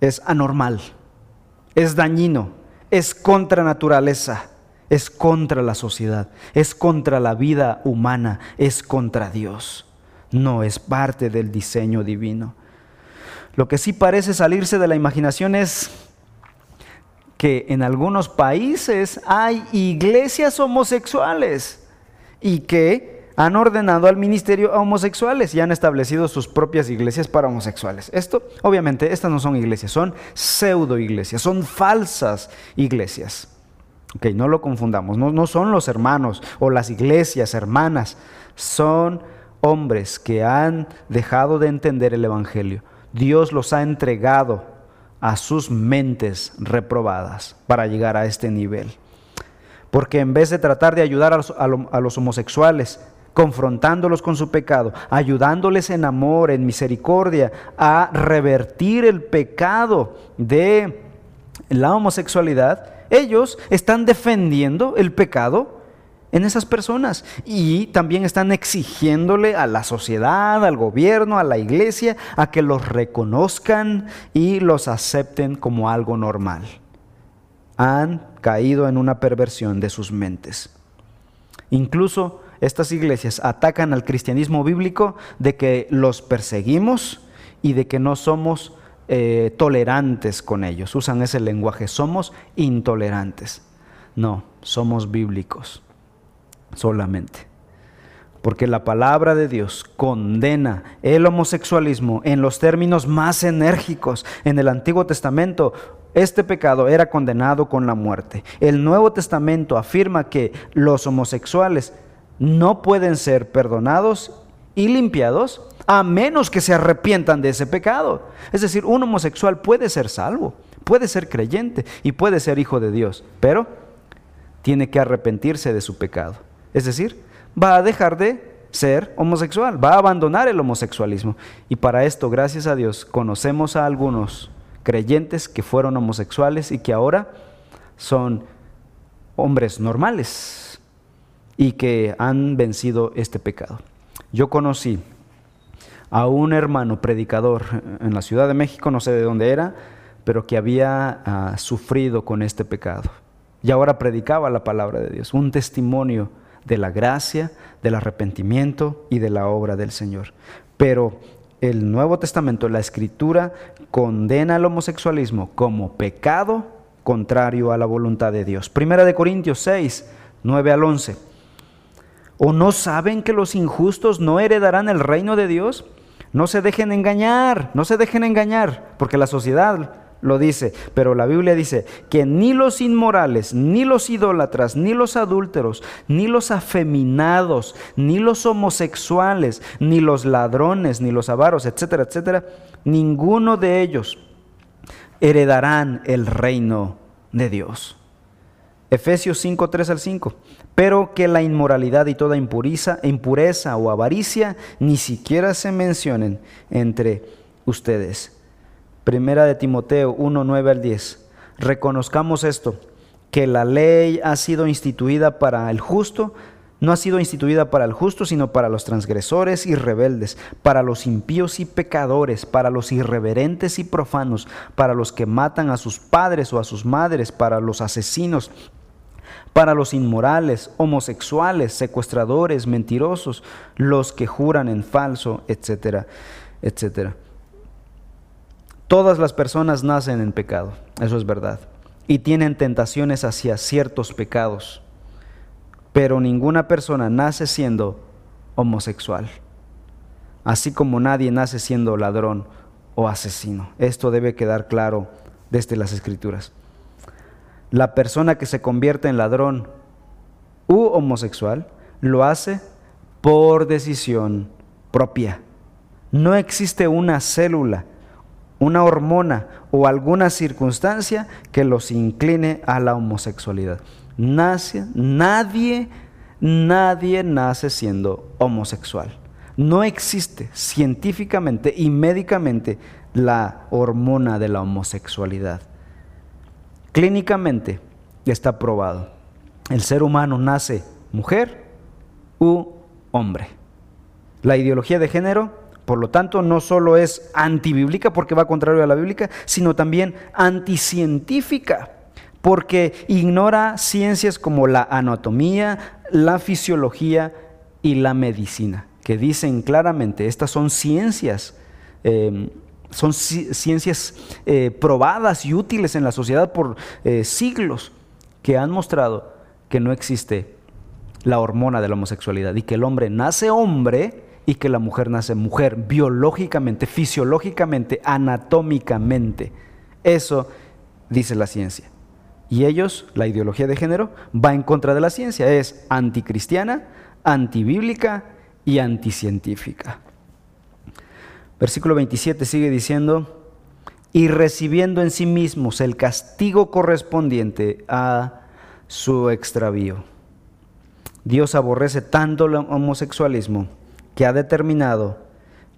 S1: es anormal, es dañino, es contra naturaleza, es contra la sociedad, es contra la vida humana, es contra Dios. No es parte del diseño divino. Lo que sí parece salirse de la imaginación es que en algunos países hay iglesias homosexuales y que han ordenado al ministerio a homosexuales y han establecido sus propias iglesias para homosexuales. Esto, obviamente, estas no son iglesias, son pseudo iglesias, son falsas iglesias. Ok, no lo confundamos, no, no son los hermanos o las iglesias hermanas, son hombres que han dejado de entender el Evangelio Dios los ha entregado a sus mentes reprobadas para llegar a este nivel. Porque en vez de tratar de ayudar a los, homosexuales, confrontándolos con su pecado, ayudándoles en amor, en misericordia, a revertir el pecado de la homosexualidad, ellos están defendiendo el pecado en esas personas y también están exigiéndole a la sociedad, al gobierno, a la iglesia, a que los reconozcan y los acepten como algo normal. Han caído en una perversión de sus mentes. Incluso estas iglesias atacan al cristianismo bíblico de que los perseguimos y de que no somos eh, tolerantes con ellos. Usan ese lenguaje, somos intolerantes. No, somos bíblicos solamente. Porque la palabra de Dios condena el homosexualismo en los términos más enérgicos. En el Antiguo Testamento este pecado era condenado con la muerte. El Nuevo Testamento afirma que los homosexuales no pueden ser perdonados y limpiados a menos que se arrepientan de ese pecado. Es decir, un homosexual puede ser salvo, puede ser creyente y puede ser hijo de Dios, pero tiene que arrepentirse de su pecado. Es decir, va a dejar de ser homosexual, va a abandonar el homosexualismo. Y para esto, gracias a Dios, conocemos a algunos creyentes que fueron homosexuales y que ahora son hombres normales y que han vencido este pecado. Yo conocí a un hermano predicador en la Ciudad de México, no sé de dónde era, pero que había ah, sufrido con este pecado. Y ahora predicaba la palabra de Dios, un testimonio de la gracia, del arrepentimiento y de la obra del Señor. Pero el Nuevo Testamento, la Escritura, condena el homosexualismo como pecado contrario a la voluntad de Dios. Primera de Corintios 6, 9 al 11. ¿O no saben que los injustos no heredarán el reino de Dios? No se dejen engañar, no se dejen engañar, porque la sociedad lo dice, pero la Biblia dice que ni los inmorales, ni los idólatras, ni los adúlteros, ni los afeminados, ni los homosexuales, ni los ladrones, ni los avaros, etcétera, etcétera, ninguno de ellos heredarán el reino de Dios. Efesios 5, 3 al 5. Pero que la inmoralidad y toda impureza, impureza o avaricia ni siquiera se mencionen entre ustedes Primera de Timoteo 1, 9 al 10. Reconozcamos esto, que la ley ha sido instituida para el justo, no ha sido instituida para el justo, sino para los transgresores y rebeldes, para los impíos y pecadores, para los irreverentes y profanos, para los que matan a sus padres o a sus madres, para los asesinos, para los inmorales, homosexuales, secuestradores, mentirosos, los que juran en falso, etcétera, etcétera. Todas las personas nacen en pecado, eso es verdad, y tienen tentaciones hacia ciertos pecados, pero ninguna persona nace siendo homosexual, así como nadie nace siendo ladrón o asesino. Esto debe quedar claro desde las escrituras. La persona que se convierte en ladrón u homosexual lo hace por decisión propia. No existe una célula una hormona o alguna circunstancia que los incline a la homosexualidad. Nace, nadie, nadie nace siendo homosexual. No existe científicamente y médicamente la hormona de la homosexualidad. Clínicamente está probado. El ser humano nace mujer u hombre. La ideología de género por lo tanto, no solo es antibíblica porque va contrario a la bíblica, sino también anticientífica porque ignora ciencias como la anatomía, la fisiología y la medicina, que dicen claramente, estas son ciencias, em, son ciencias eh, probadas y útiles en la sociedad por eh, siglos, que han mostrado que no existe la hormona de la homosexualidad y que el hombre nace hombre y que la mujer nace mujer biológicamente, fisiológicamente, anatómicamente. Eso dice la ciencia. Y ellos, la ideología de género, va en contra de la ciencia. Es anticristiana, antibíblica y anticientífica. Versículo 27 sigue diciendo, y recibiendo en sí mismos el castigo correspondiente a su extravío. Dios aborrece tanto el homosexualismo que ha determinado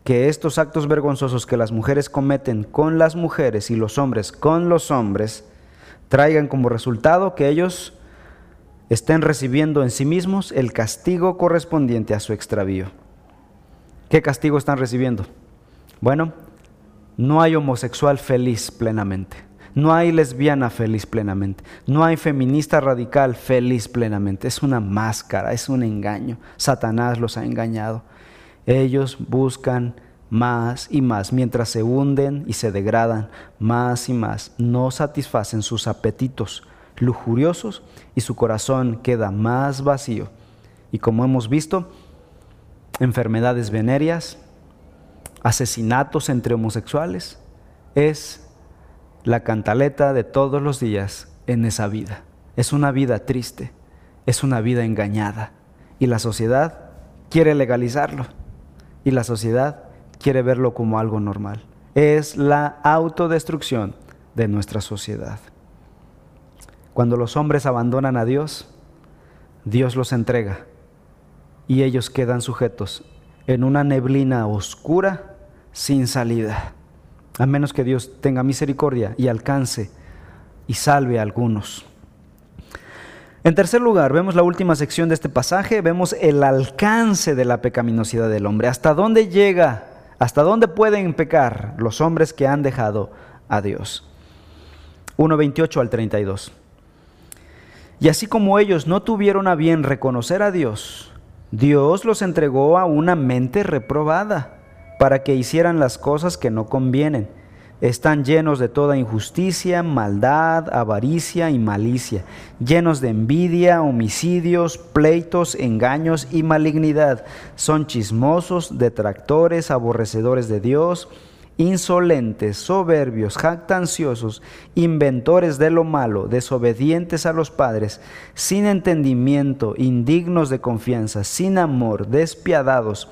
S1: que estos actos vergonzosos que las mujeres cometen con las mujeres y los hombres con los hombres traigan como resultado que ellos estén recibiendo en sí mismos el castigo correspondiente a su extravío. ¿Qué castigo están recibiendo? Bueno, no hay homosexual feliz plenamente. No hay lesbiana feliz plenamente. No hay feminista radical feliz plenamente. Es una máscara, es un engaño. Satanás los ha engañado. Ellos buscan más y más, mientras se hunden y se degradan más y más, no satisfacen sus apetitos lujuriosos y su corazón queda más vacío. Y como hemos visto, enfermedades venéreas, asesinatos entre homosexuales, es la cantaleta de todos los días en esa vida. Es una vida triste, es una vida engañada y la sociedad quiere legalizarlo y la sociedad quiere verlo como algo normal. Es la autodestrucción de nuestra sociedad. Cuando los hombres abandonan a Dios, Dios los entrega y ellos quedan sujetos en una neblina oscura sin salida, a menos que Dios tenga misericordia y alcance y salve a algunos. En tercer lugar, vemos la última sección de este pasaje, vemos el alcance de la pecaminosidad del hombre. ¿Hasta dónde llega? ¿Hasta dónde pueden pecar los hombres que han dejado a Dios? 1.28 al 32. Y así como ellos no tuvieron a bien reconocer a Dios, Dios los entregó a una mente reprobada para que hicieran las cosas que no convienen están llenos de toda injusticia, maldad, avaricia y malicia, llenos de envidia, homicidios, pleitos, engaños y malignidad. Son chismosos, detractores, aborrecedores de Dios, insolentes, soberbios, jactanciosos, inventores de lo malo, desobedientes a los padres, sin entendimiento, indignos de confianza, sin amor, despiadados.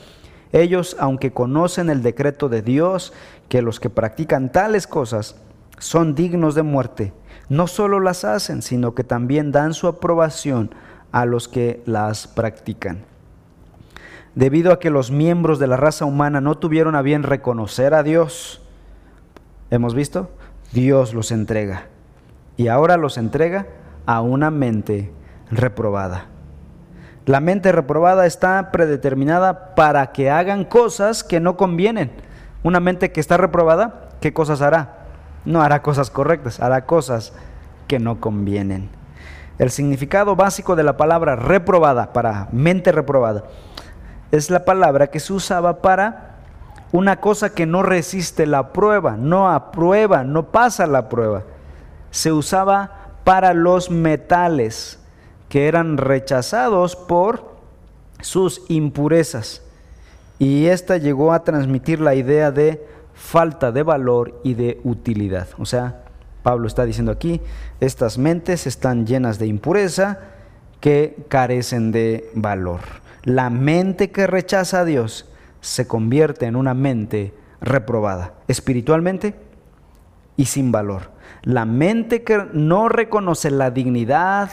S1: Ellos, aunque conocen el decreto de Dios, que los que practican tales cosas son dignos de muerte, no solo las hacen, sino que también dan su aprobación a los que las practican. Debido a que los miembros de la raza humana no tuvieron a bien reconocer a Dios, hemos visto, Dios los entrega. Y ahora los entrega a una mente reprobada. La mente reprobada está predeterminada para que hagan cosas que no convienen una mente que está reprobada, ¿qué cosas hará? No hará cosas correctas, hará cosas que no convienen. El significado básico de la palabra reprobada para mente reprobada es la palabra que se usaba para una cosa que no resiste la prueba, no aprueba, no pasa la prueba. Se usaba para los metales que eran rechazados por sus impurezas y esta llegó a transmitir la idea de falta de valor y de utilidad. O sea, Pablo está diciendo aquí, estas mentes están llenas de impureza que carecen de valor. La mente que rechaza a Dios se convierte en una mente reprobada, espiritualmente y sin valor. La mente que no reconoce la dignidad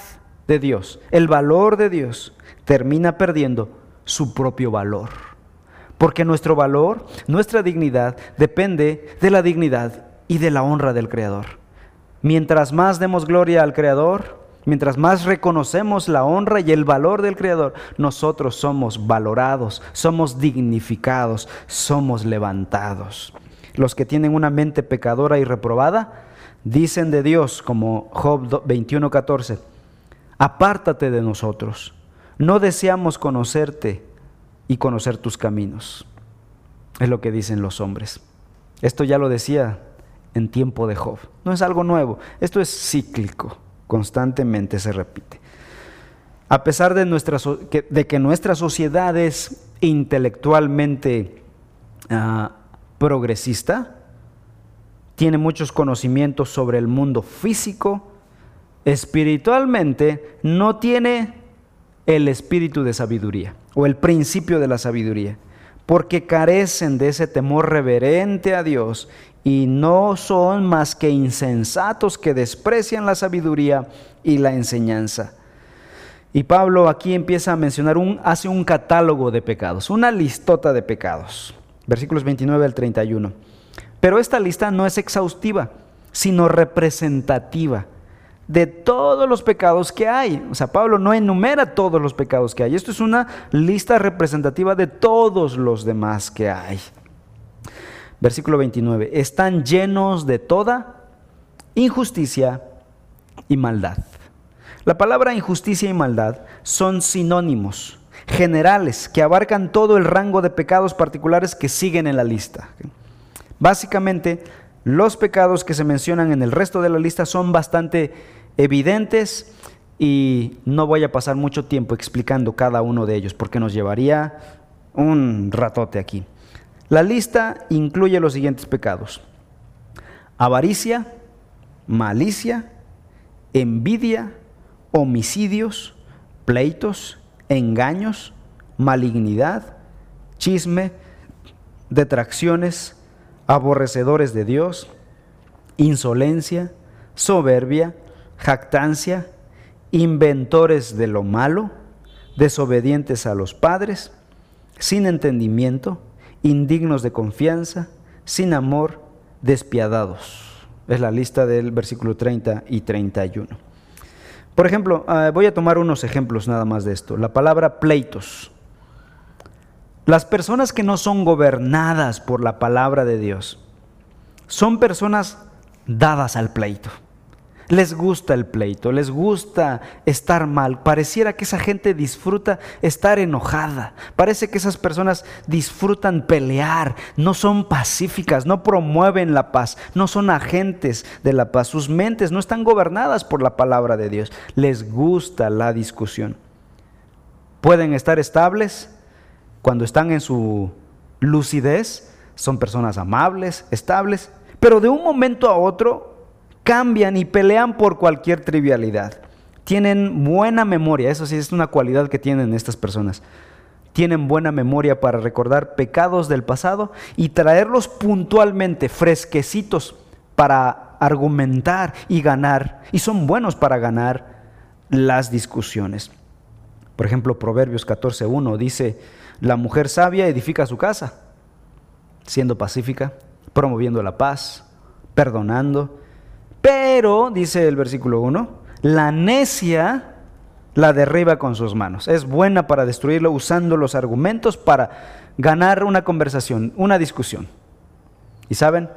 S1: de Dios, el valor de Dios, termina perdiendo su propio valor. Porque nuestro valor, nuestra dignidad, depende de la dignidad y de la honra del Creador. Mientras más demos gloria al Creador, mientras más reconocemos la honra y el valor del Creador, nosotros somos valorados, somos dignificados, somos levantados. Los que tienen una mente pecadora y reprobada, dicen de Dios, como Job 21:14, apártate de nosotros, no deseamos conocerte y conocer tus caminos. Es lo que dicen los hombres. Esto ya lo decía en tiempo de Job. No es algo nuevo. Esto es cíclico. Constantemente se repite. A pesar de, que nuestra sociedad es intelectualmente ah, progresista, tiene muchos conocimientos sobre el mundo físico, espiritualmente no tiene el espíritu de sabiduría o el principio de la sabiduría, porque carecen de ese temor reverente a Dios y no son más que insensatos que desprecian la sabiduría y la enseñanza. Y Pablo aquí empieza a mencionar un, hace un catálogo de pecados, una listota de pecados. Versículos 29 al 31. Pero esta lista no es exhaustiva, sino representativa de todos los pecados que hay. O sea, Pablo no enumera todos los pecados que hay. Esto es una lista representativa de todos los demás que hay. Versículo 29. Están llenos de toda injusticia y maldad. La palabra injusticia y maldad son sinónimos generales que abarcan todo el rango de pecados particulares que siguen en la lista. Básicamente, los pecados que se mencionan en el resto de la lista son bastante evidentes y no voy a pasar mucho tiempo explicando cada uno de ellos porque nos llevaría un ratote aquí. La lista incluye los siguientes pecados. Avaricia, malicia, envidia, homicidios, pleitos, engaños, malignidad, chisme, detracciones, aborrecedores de Dios, insolencia, soberbia, jactancia, inventores de lo malo, desobedientes a los padres, sin entendimiento, indignos de confianza, sin amor, despiadados. Es la lista del versículo 30 y 31. Por ejemplo, ah, voy a tomar unos ejemplos nada más de esto. La palabra pleitos. Las personas que no son gobernadas por la palabra de Dios son personas dadas al pleito. Les gusta el pleito, les gusta estar mal. Pareciera que esa gente disfruta estar enojada. Parece que esas personas disfrutan pelear. No son pacíficas, no promueven la paz, no son agentes de la paz. Sus mentes no están gobernadas por la palabra de Dios. Les gusta la discusión. Pueden estar estables, cuando están en su lucidez, son personas amables, estables, pero de un momento a otro cambian y pelean por cualquier trivialidad. Tienen buena memoria, eso sí es una cualidad que tienen estas personas. Tienen buena memoria para recordar pecados del pasado y traerlos puntualmente, fresquecitos, para argumentar y ganar. Y son buenos para ganar las discusiones. Por ejemplo, Proverbios 14.1 dice, la mujer sabia edifica su casa, siendo pacífica, promoviendo la paz, perdonando. Pero, dice el versículo 1, la necia la derriba con sus manos. Es buena para destruirlo usando los argumentos para ganar una conversación, una discusión. Y saben,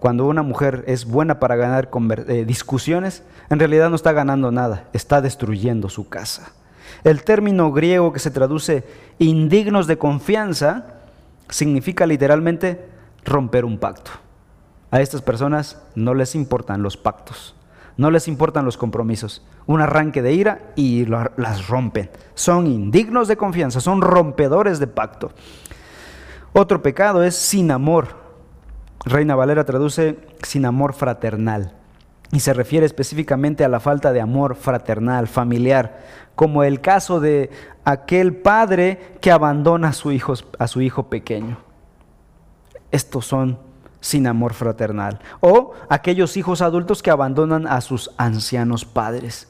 S1: cuando una mujer es buena para ganar eh, discusiones, en realidad no está ganando nada, está destruyendo su casa. El término griego que se traduce indignos de confianza significa literalmente romper un pacto. A estas personas no les importan los pactos, no les importan los compromisos. Un arranque de ira y las rompen. Son indignos de confianza, son rompedores de pacto. Otro pecado es sin amor. Reina Valera traduce sin amor fraternal y se refiere específicamente a la falta de amor fraternal, familiar, como el caso de aquel padre que abandona a su hijo, a su hijo pequeño. Estos son sin amor fraternal. O aquellos hijos adultos que abandonan a sus ancianos padres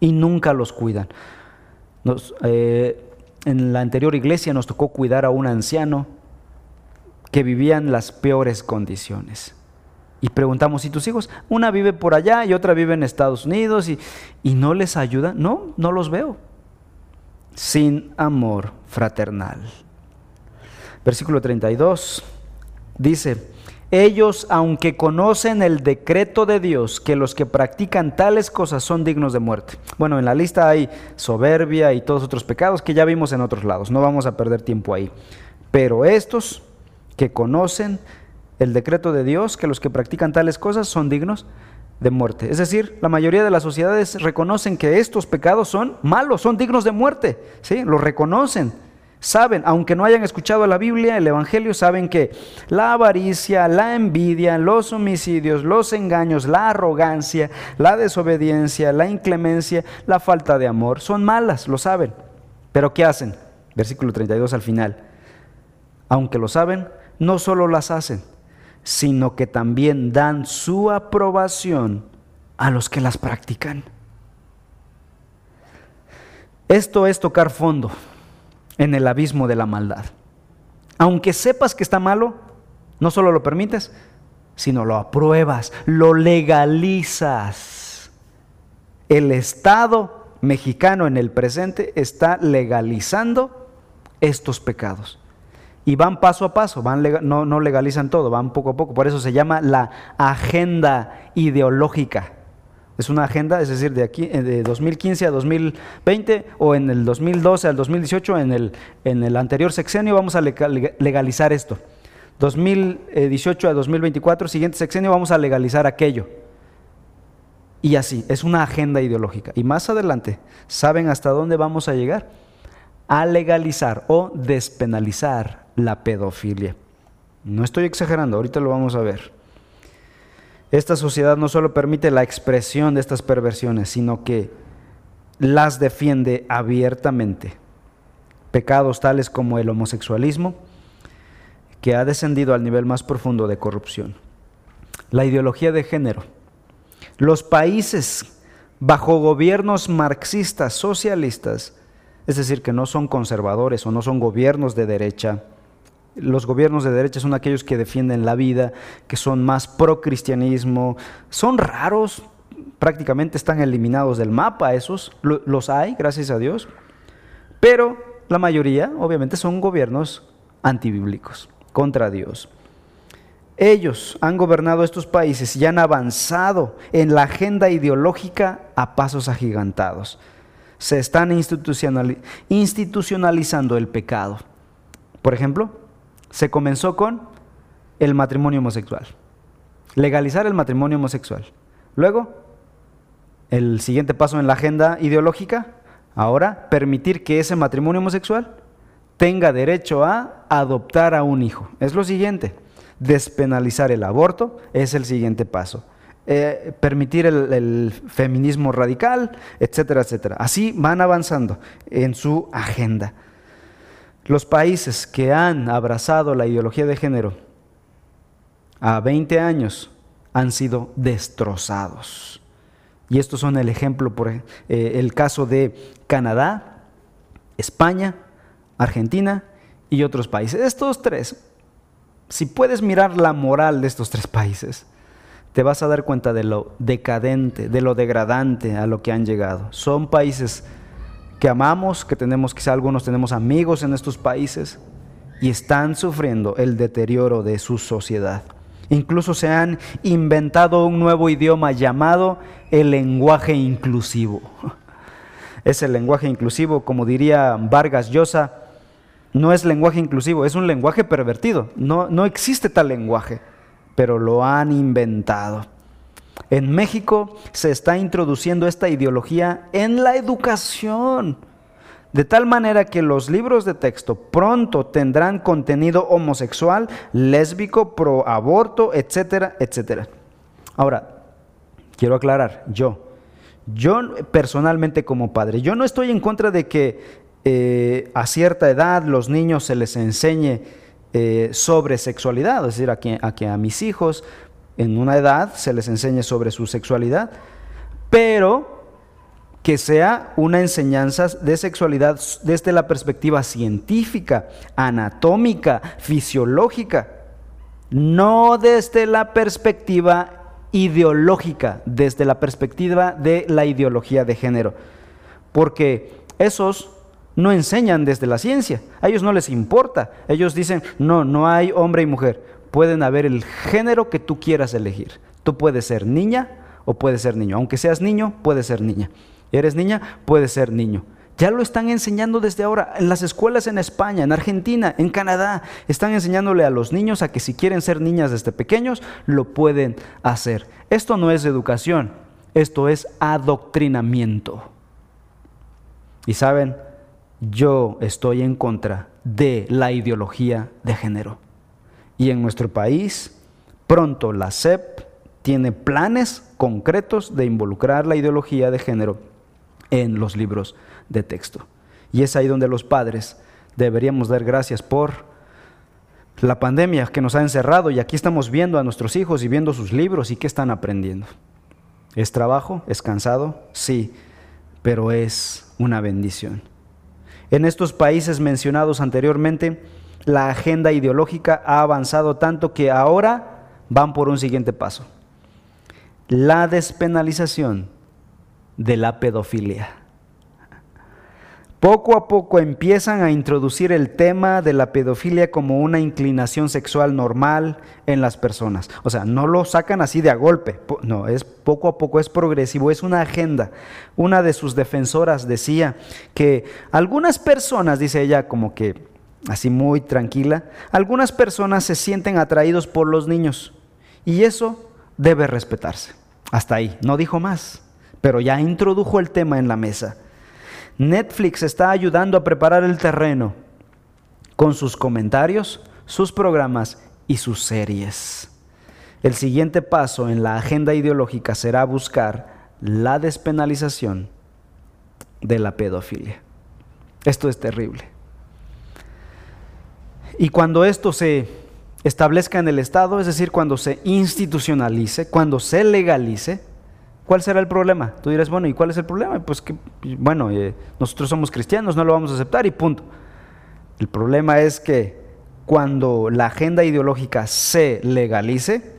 S1: y nunca los cuidan. Eh, en la anterior iglesia nos tocó cuidar a un anciano que vivía en las peores condiciones. Y preguntamos, ¿y tus hijos? Una vive por allá y otra vive en Estados Unidos y, y no les ayuda. No, no los veo. Sin amor fraternal. Versículo 32 dice, ellos, aunque conocen el decreto de Dios, que los que practican tales cosas son dignos de muerte. Bueno, en la lista hay soberbia y todos otros pecados que ya vimos en otros lados, no vamos a perder tiempo ahí. Pero estos que conocen el decreto de Dios que los que practican tales cosas son dignos de muerte. Es decir, la mayoría de las sociedades reconocen que estos pecados son malos, son dignos de muerte. ¿sí? Lo reconocen. Saben, aunque no hayan escuchado la Biblia, el Evangelio, saben que la avaricia, la envidia, los homicidios, los engaños, la arrogancia, la desobediencia, la inclemencia, la falta de amor, son malas, lo saben. Pero ¿qué hacen? Versículo 32 al final. Aunque lo saben, no solo las hacen, sino que también dan su aprobación a los que las practican. Esto es tocar fondo en el abismo de la maldad. Aunque sepas que está malo, no solo lo permites, sino lo apruebas, lo legalizas. El Estado mexicano en el presente está legalizando estos pecados. Y van paso a paso, van no, no legalizan todo, van poco a poco. Por eso se llama la agenda ideológica. Es una agenda, es decir, de aquí eh, de 2015 a 2020 o en el 2012 al 2018, en el, en el anterior sexenio vamos a legalizar esto. 2018 a 2024, siguiente sexenio, vamos a legalizar aquello. Y así, es una agenda ideológica. Y más adelante, ¿saben hasta dónde vamos a llegar? A legalizar o despenalizar la pedofilia. No estoy exagerando, ahorita lo vamos a ver. Esta sociedad no solo permite la expresión de estas perversiones, sino que las defiende abiertamente. Pecados tales como el homosexualismo, que ha descendido al nivel más profundo de corrupción. La ideología de género. Los países bajo gobiernos marxistas, socialistas, es decir, que no son conservadores o no son gobiernos de derecha, los gobiernos de derecha son aquellos que defienden la vida, que son más pro cristianismo. Son raros, prácticamente están eliminados del mapa esos, los hay, gracias a Dios. Pero la mayoría, obviamente, son gobiernos antibíblicos, contra Dios. Ellos han gobernado estos países y han avanzado en la agenda ideológica a pasos agigantados. Se están institucionalizando el pecado. Por ejemplo, se comenzó con el matrimonio homosexual. Legalizar el matrimonio homosexual. Luego, el siguiente paso en la agenda ideológica, ahora permitir que ese matrimonio homosexual tenga derecho a adoptar a un hijo. Es lo siguiente. Despenalizar el aborto es el siguiente paso. Eh, permitir el, el, feminismo radical, etcétera, etcétera. Así van avanzando en su agenda. Los países que han abrazado la ideología de género a 20 años han sido destrozados. Y estos son el ejemplo, por eh, el caso de Canadá, España, Argentina y otros países. Estos tres, si puedes mirar la moral de estos tres países, te vas a dar cuenta de lo decadente, de lo degradante a lo que han llegado. Son países que amamos, que tenemos, quizá algunos tenemos amigos en estos países y están sufriendo el deterioro de su sociedad. Incluso se han inventado un nuevo idioma llamado el lenguaje inclusivo. (laughs) Es el lenguaje inclusivo, como diría Vargas Llosa, no es lenguaje inclusivo, es un lenguaje pervertido. No, no existe tal lenguaje, pero lo han inventado. En México se está introduciendo esta ideología en la educación, de tal manera que los libros de texto pronto tendrán contenido homosexual, lésbico, pro aborto, etcétera, etcétera. Ahora, quiero aclarar, yo, yo personalmente como padre, yo no estoy en contra de que eh, a cierta edad los niños se les enseñe eh, sobre sexualidad, es decir, a que a mis hijos en una edad se les enseñe sobre su sexualidad, pero que sea una enseñanza de sexualidad desde la perspectiva científica, anatómica, fisiológica, no desde la perspectiva ideológica, desde la perspectiva de la ideología de género, porque esos no enseñan desde la ciencia, a ellos no les importa, ellos dicen, no, no hay hombre y mujer, pueden haber el género que tú quieras elegir. Tú puedes ser niña o puedes ser niño. Aunque seas niño, puedes ser niña. ¿Eres niña? Puedes ser niño. Ya lo están enseñando desde ahora en las escuelas en España, en Argentina, en Canadá. Están enseñándole a los niños a que si quieren ser niñas desde pequeños, lo pueden hacer. Esto no es educación, esto es adoctrinamiento. Y saben, yo estoy en contra de la ideología de género. Y en nuestro país, pronto la SEP tiene planes concretos de involucrar la ideología de género en los libros de texto. Y es ahí donde los padres deberíamos dar gracias por La pandemia que nos ha encerrado y aquí estamos viendo a nuestros hijos y viendo sus libros y qué están aprendiendo. ¿Es trabajo? ¿Es cansado? Sí, pero es una bendición. En estos países mencionados anteriormente, la agenda ideológica ha avanzado tanto que ahora van por un siguiente paso. La despenalización de la pedofilia. Poco a poco empiezan a introducir el tema de la pedofilia como una inclinación sexual normal en las personas. O sea, no lo sacan así de a golpe, no, es poco a poco, es progresivo, es una agenda. Una de sus defensoras decía que algunas personas, dice ella como que así muy tranquila, algunas personas se sienten atraídos por los niños y eso debe respetarse. Hasta ahí, no dijo más, pero ya introdujo el tema en la mesa. Netflix está ayudando a preparar el terreno con sus comentarios, sus programas y sus series. El siguiente paso en la agenda ideológica será buscar la despenalización de la pedofilia. Esto es terrible. Y cuando esto se establezca en el Estado, es decir, cuando se institucionalice, cuando se legalice, ¿Cuál será el problema? Tú dirás, bueno, ¿y cuál es el problema? Pues que, bueno, eh, nosotros somos cristianos, no lo vamos a aceptar y punto. El problema es que cuando la agenda ideológica se legalice,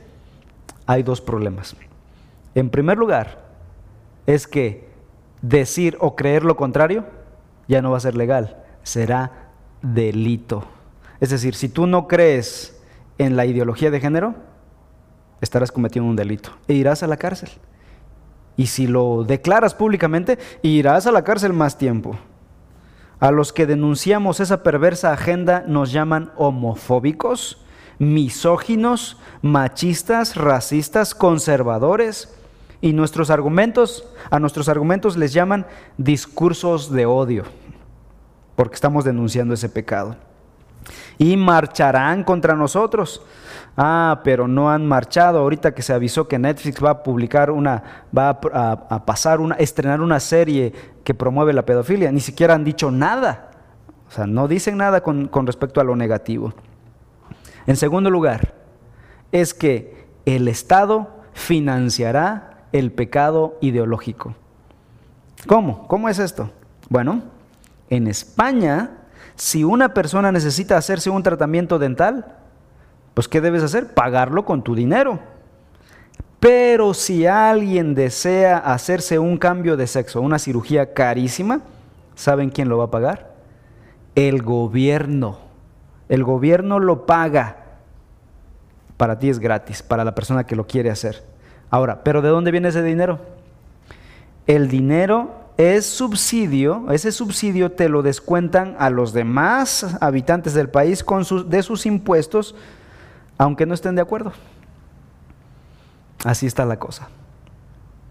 S1: hay dos problemas. En primer lugar, es que decir o creer lo contrario ya no va a ser legal, será delito. Es decir, si tú no crees en la ideología de género, estarás cometiendo un delito e irás a la cárcel. Y si lo declaras públicamente, irás a la cárcel más tiempo. A los que denunciamos esa perversa agenda nos llaman homofóbicos, misóginos, machistas, racistas, conservadores. Y nuestros argumentos, a nuestros argumentos les llaman discursos de odio, porque estamos denunciando ese pecado. Y marcharán contra nosotros Ah, pero no han marchado. Ahorita que se avisó que Netflix va a publicar una, va a, pasar una, estrenar una serie que promueve la pedofilia, ni siquiera han dicho nada. O sea, no dicen nada con, respecto a lo negativo. En segundo lugar, es que el Estado financiará el pecado ideológico. ¿Cómo? ¿Cómo es esto? Bueno, en España, si una persona necesita hacerse un tratamiento dental, pues ¿qué debes hacer? Pagarlo con tu dinero. Pero si alguien desea hacerse un cambio de sexo, una cirugía carísima, ¿saben quién lo va a pagar? El gobierno. El gobierno lo paga. Para ti es gratis, para la persona que lo quiere hacer. Ahora, ¿pero de dónde viene ese dinero? El dinero es subsidio, ese subsidio te lo descuentan a los demás habitantes del país de sus impuestos aunque no estén de acuerdo. Así está la cosa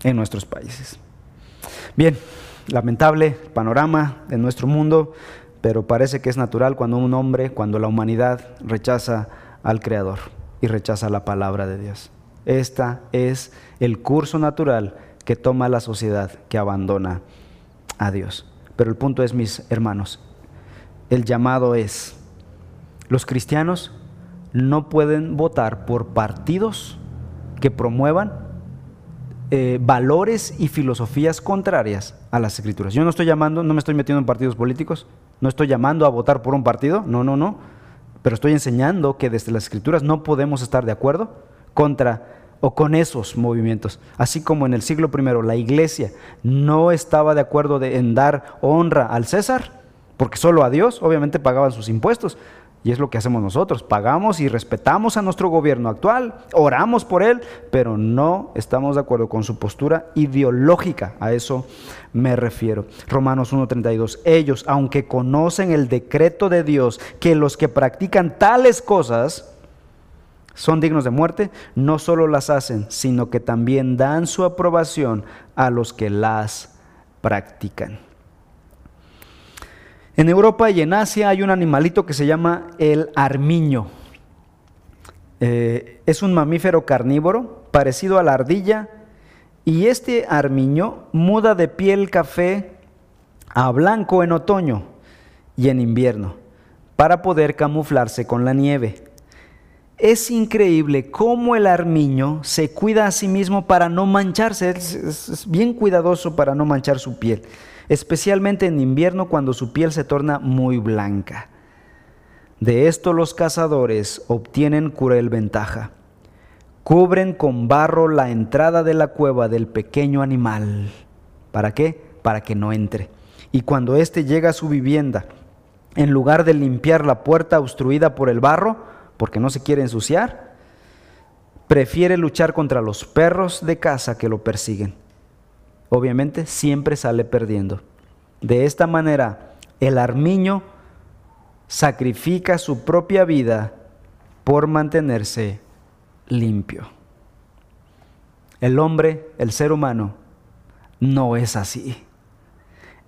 S1: en nuestros países. Bien, lamentable panorama en nuestro mundo, pero parece que es natural cuando un hombre, cuando la humanidad rechaza al Creador y rechaza la palabra de Dios. Esta es el curso natural que toma la sociedad que abandona a Dios. Pero el punto es, mis hermanos, el llamado es, los cristianos no pueden votar por partidos que promuevan eh, valores y filosofías contrarias a las escrituras. Yo no estoy llamando, no me estoy metiendo en partidos políticos, no estoy llamando a votar por un partido, no, no, no, pero estoy enseñando que desde las escrituras no podemos estar de acuerdo contra o con esos movimientos. Así como en el siglo I la iglesia no estaba de acuerdo en dar honra al César, porque solo a Dios obviamente pagaban sus impuestos, y es lo que hacemos nosotros. Pagamos y respetamos a nuestro gobierno actual, oramos por él, pero no estamos de acuerdo con su postura ideológica. A eso me refiero. Romanos 1.32. Ellos, aunque conocen el decreto de Dios, que los que practican tales cosas son dignos de muerte, no solo las hacen, sino que también dan su aprobación a los que las practican. En Europa y en Asia hay un animalito que se llama el armiño. Eh, es un mamífero carnívoro parecido a la ardilla y este armiño muda de piel café a blanco en otoño y en invierno para poder camuflarse con la nieve. Es increíble cómo el armiño se cuida a sí mismo para no mancharse. Es, bien cuidadoso para no manchar su piel, especialmente en invierno cuando su piel se torna muy blanca. De esto los cazadores obtienen cruel ventaja. Cubren con barro la entrada de la cueva del pequeño animal. ¿Para qué? Para que no entre. Y cuando éste llega a su vivienda, en lugar de limpiar la puerta obstruida por el barro, porque no se quiere ensuciar, prefiere luchar contra los perros de casa que lo persiguen. Obviamente siempre sale perdiendo. De esta manera, el armiño sacrifica su propia vida por mantenerse limpio. El hombre, el ser humano, no es así.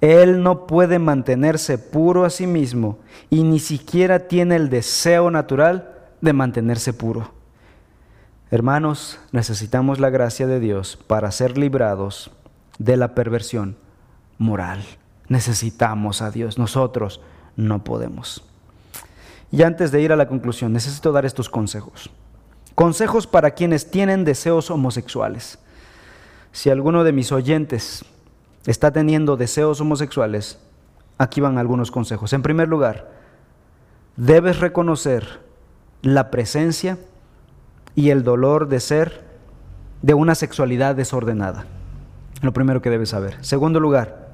S1: Él no puede mantenerse puro a sí mismo y ni siquiera tiene el deseo natural de mantenerse puro. Hermanos, necesitamos la gracia de Dios para ser librados de la perversión moral. Necesitamos a Dios, nosotros no podemos. Y antes de ir a la conclusión, necesito dar estos consejos. Consejos para quienes tienen deseos homosexuales. Si alguno de mis oyentes está teniendo deseos homosexuales, aquí van algunos consejos. En primer lugar, debes reconocer la presencia y el dolor de ser de una sexualidad desordenada. Lo primero que debes saber. Segundo lugar,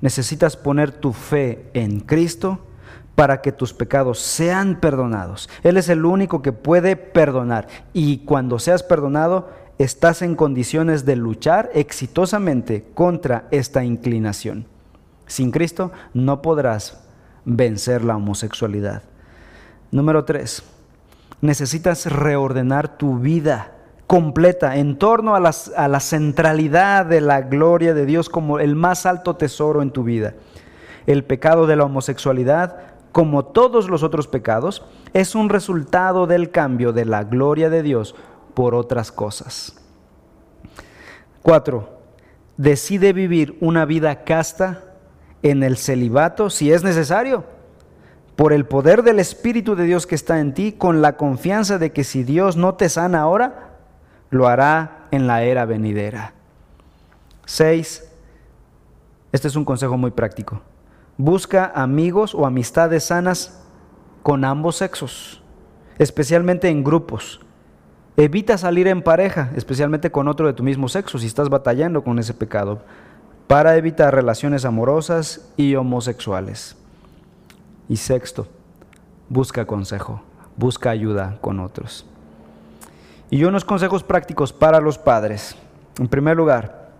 S1: necesitas poner tu fe en Cristo para que tus pecados sean perdonados. Él es el único que puede perdonar. Y cuando seas perdonado, estás en condiciones de luchar exitosamente contra esta inclinación. Sin Cristo no podrás vencer la homosexualidad. Número tres, necesitas reordenar tu vida completa en torno a, la centralidad de la gloria de Dios como el más alto tesoro en tu vida. El pecado de la homosexualidad, como todos los otros pecados, es un resultado del cambio de la gloria de Dios por otras cosas. Cuatro, decide vivir una vida casta en el celibato si es necesario por el poder del Espíritu de Dios que está en ti, con la confianza de que si Dios no te sana ahora, lo hará en la era venidera. Seis, este es un consejo muy práctico. Busca amigos o amistades sanas con ambos sexos, especialmente en grupos. Evita salir en pareja, especialmente con otro de tu mismo sexo, si estás batallando con ese pecado, para evitar relaciones amorosas y homosexuales. Y sexto, busca consejo, busca ayuda con otros. Y unos consejos prácticos para los padres. En primer lugar,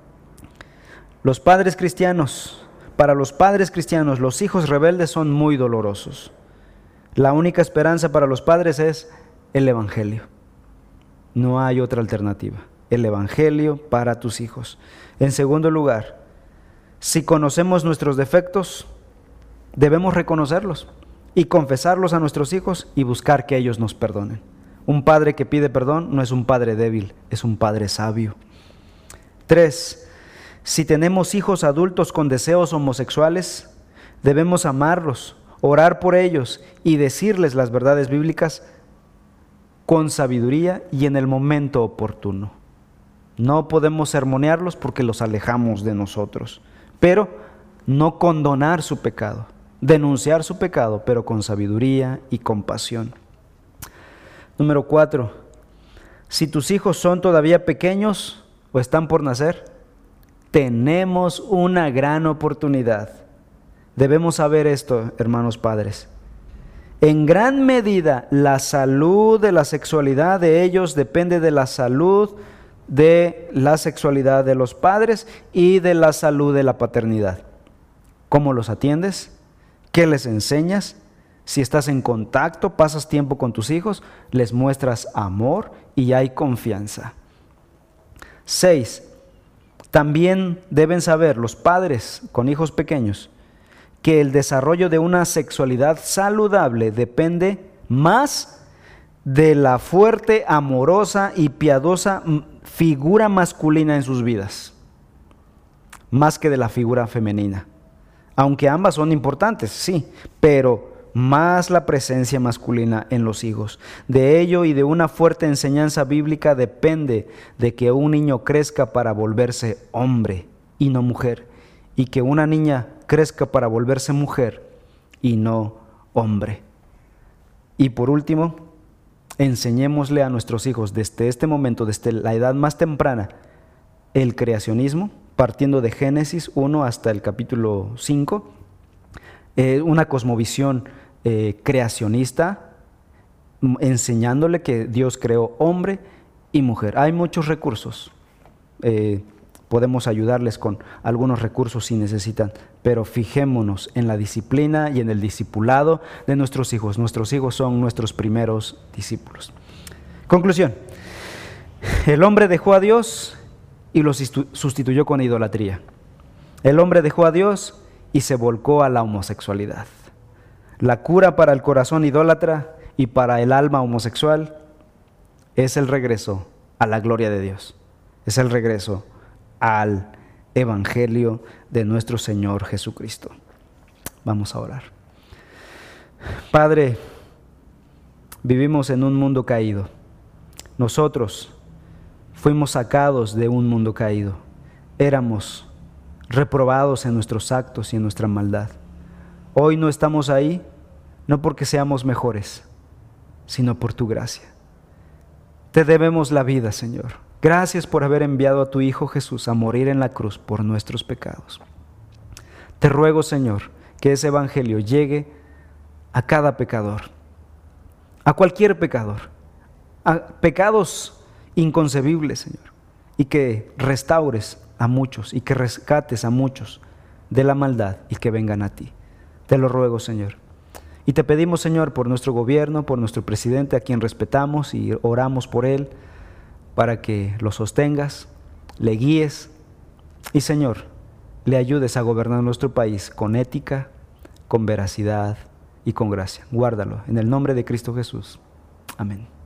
S1: los padres cristianos, para los padres cristianos, los hijos rebeldes son muy dolorosos. La única esperanza para los padres es el Evangelio. No hay otra alternativa. El Evangelio para tus hijos. En segundo lugar, si conocemos nuestros defectos, debemos reconocerlos y confesarlos a nuestros hijos y buscar que ellos nos perdonen. Un padre que pide perdón no es un padre débil, es un padre sabio. Tres, si tenemos hijos adultos con deseos homosexuales, debemos amarlos, orar por ellos y decirles las verdades bíblicas con sabiduría y en el momento oportuno. No podemos sermonearlos porque los alejamos de nosotros, pero no condonar su pecado denunciar su pecado, pero con sabiduría y compasión. Número cuatro, si tus hijos son todavía pequeños o están por nacer, tenemos una gran oportunidad. Debemos saber esto, hermanos padres. En gran medida la salud de la sexualidad de ellos depende de la salud de la sexualidad de los padres y de la salud de la paternidad. ¿Cómo los atiendes? ¿Qué les enseñas? Si estás en contacto, pasas tiempo con tus hijos, les muestras amor y hay confianza. Seis, también deben saber los padres con hijos pequeños que el desarrollo de una sexualidad saludable depende más de la fuerte, amorosa y piadosa figura masculina en sus vidas, más que de la figura femenina aunque ambas son importantes, sí, pero más la presencia masculina en los hijos. De ello y de una fuerte enseñanza bíblica depende de que un niño crezca para volverse hombre y no mujer, y que una niña crezca para volverse mujer y no hombre. Y por último, enseñémosle a nuestros hijos desde este momento, desde la edad más temprana, el creacionismo, partiendo de Génesis 1 hasta el capítulo 5, eh, una cosmovisión eh, creacionista, enseñándole que Dios creó hombre y mujer. Hay muchos recursos. Eh, podemos ayudarles con algunos recursos si necesitan, pero fijémonos en la disciplina y en el discipulado de nuestros hijos. Nuestros hijos son nuestros primeros discípulos. Conclusión. El hombre dejó a Dios y lo sustituyó con idolatría. El hombre dejó a Dios y se volcó a la homosexualidad. La cura para el corazón idólatra y para el alma homosexual es el regreso a la gloria de Dios. Es el regreso al Evangelio de nuestro Señor Jesucristo. Vamos a orar. Padre, vivimos en un mundo caído. Nosotros fuimos sacados de un mundo caído. Éramos reprobados en nuestros actos y en nuestra maldad. Hoy no estamos ahí, no porque seamos mejores, sino por tu gracia. Te debemos la vida, Señor. Gracias por haber enviado a tu Hijo Jesús a morir en la cruz por nuestros pecados. Te ruego, Señor, que ese Evangelio llegue a cada pecador, a cualquier pecador, a pecados inconcebibles, Señor, y que restaures a muchos y que rescates a muchos de la maldad y que vengan a ti. Te lo ruego, Señor. Y te pedimos, Señor, por nuestro gobierno, por nuestro presidente, a quien respetamos y oramos por él para que lo sostengas, le guíes y Señor, le ayudes a gobernar nuestro país con ética, con veracidad y con gracia. Guárdalo en el nombre de Cristo Jesús. Amén.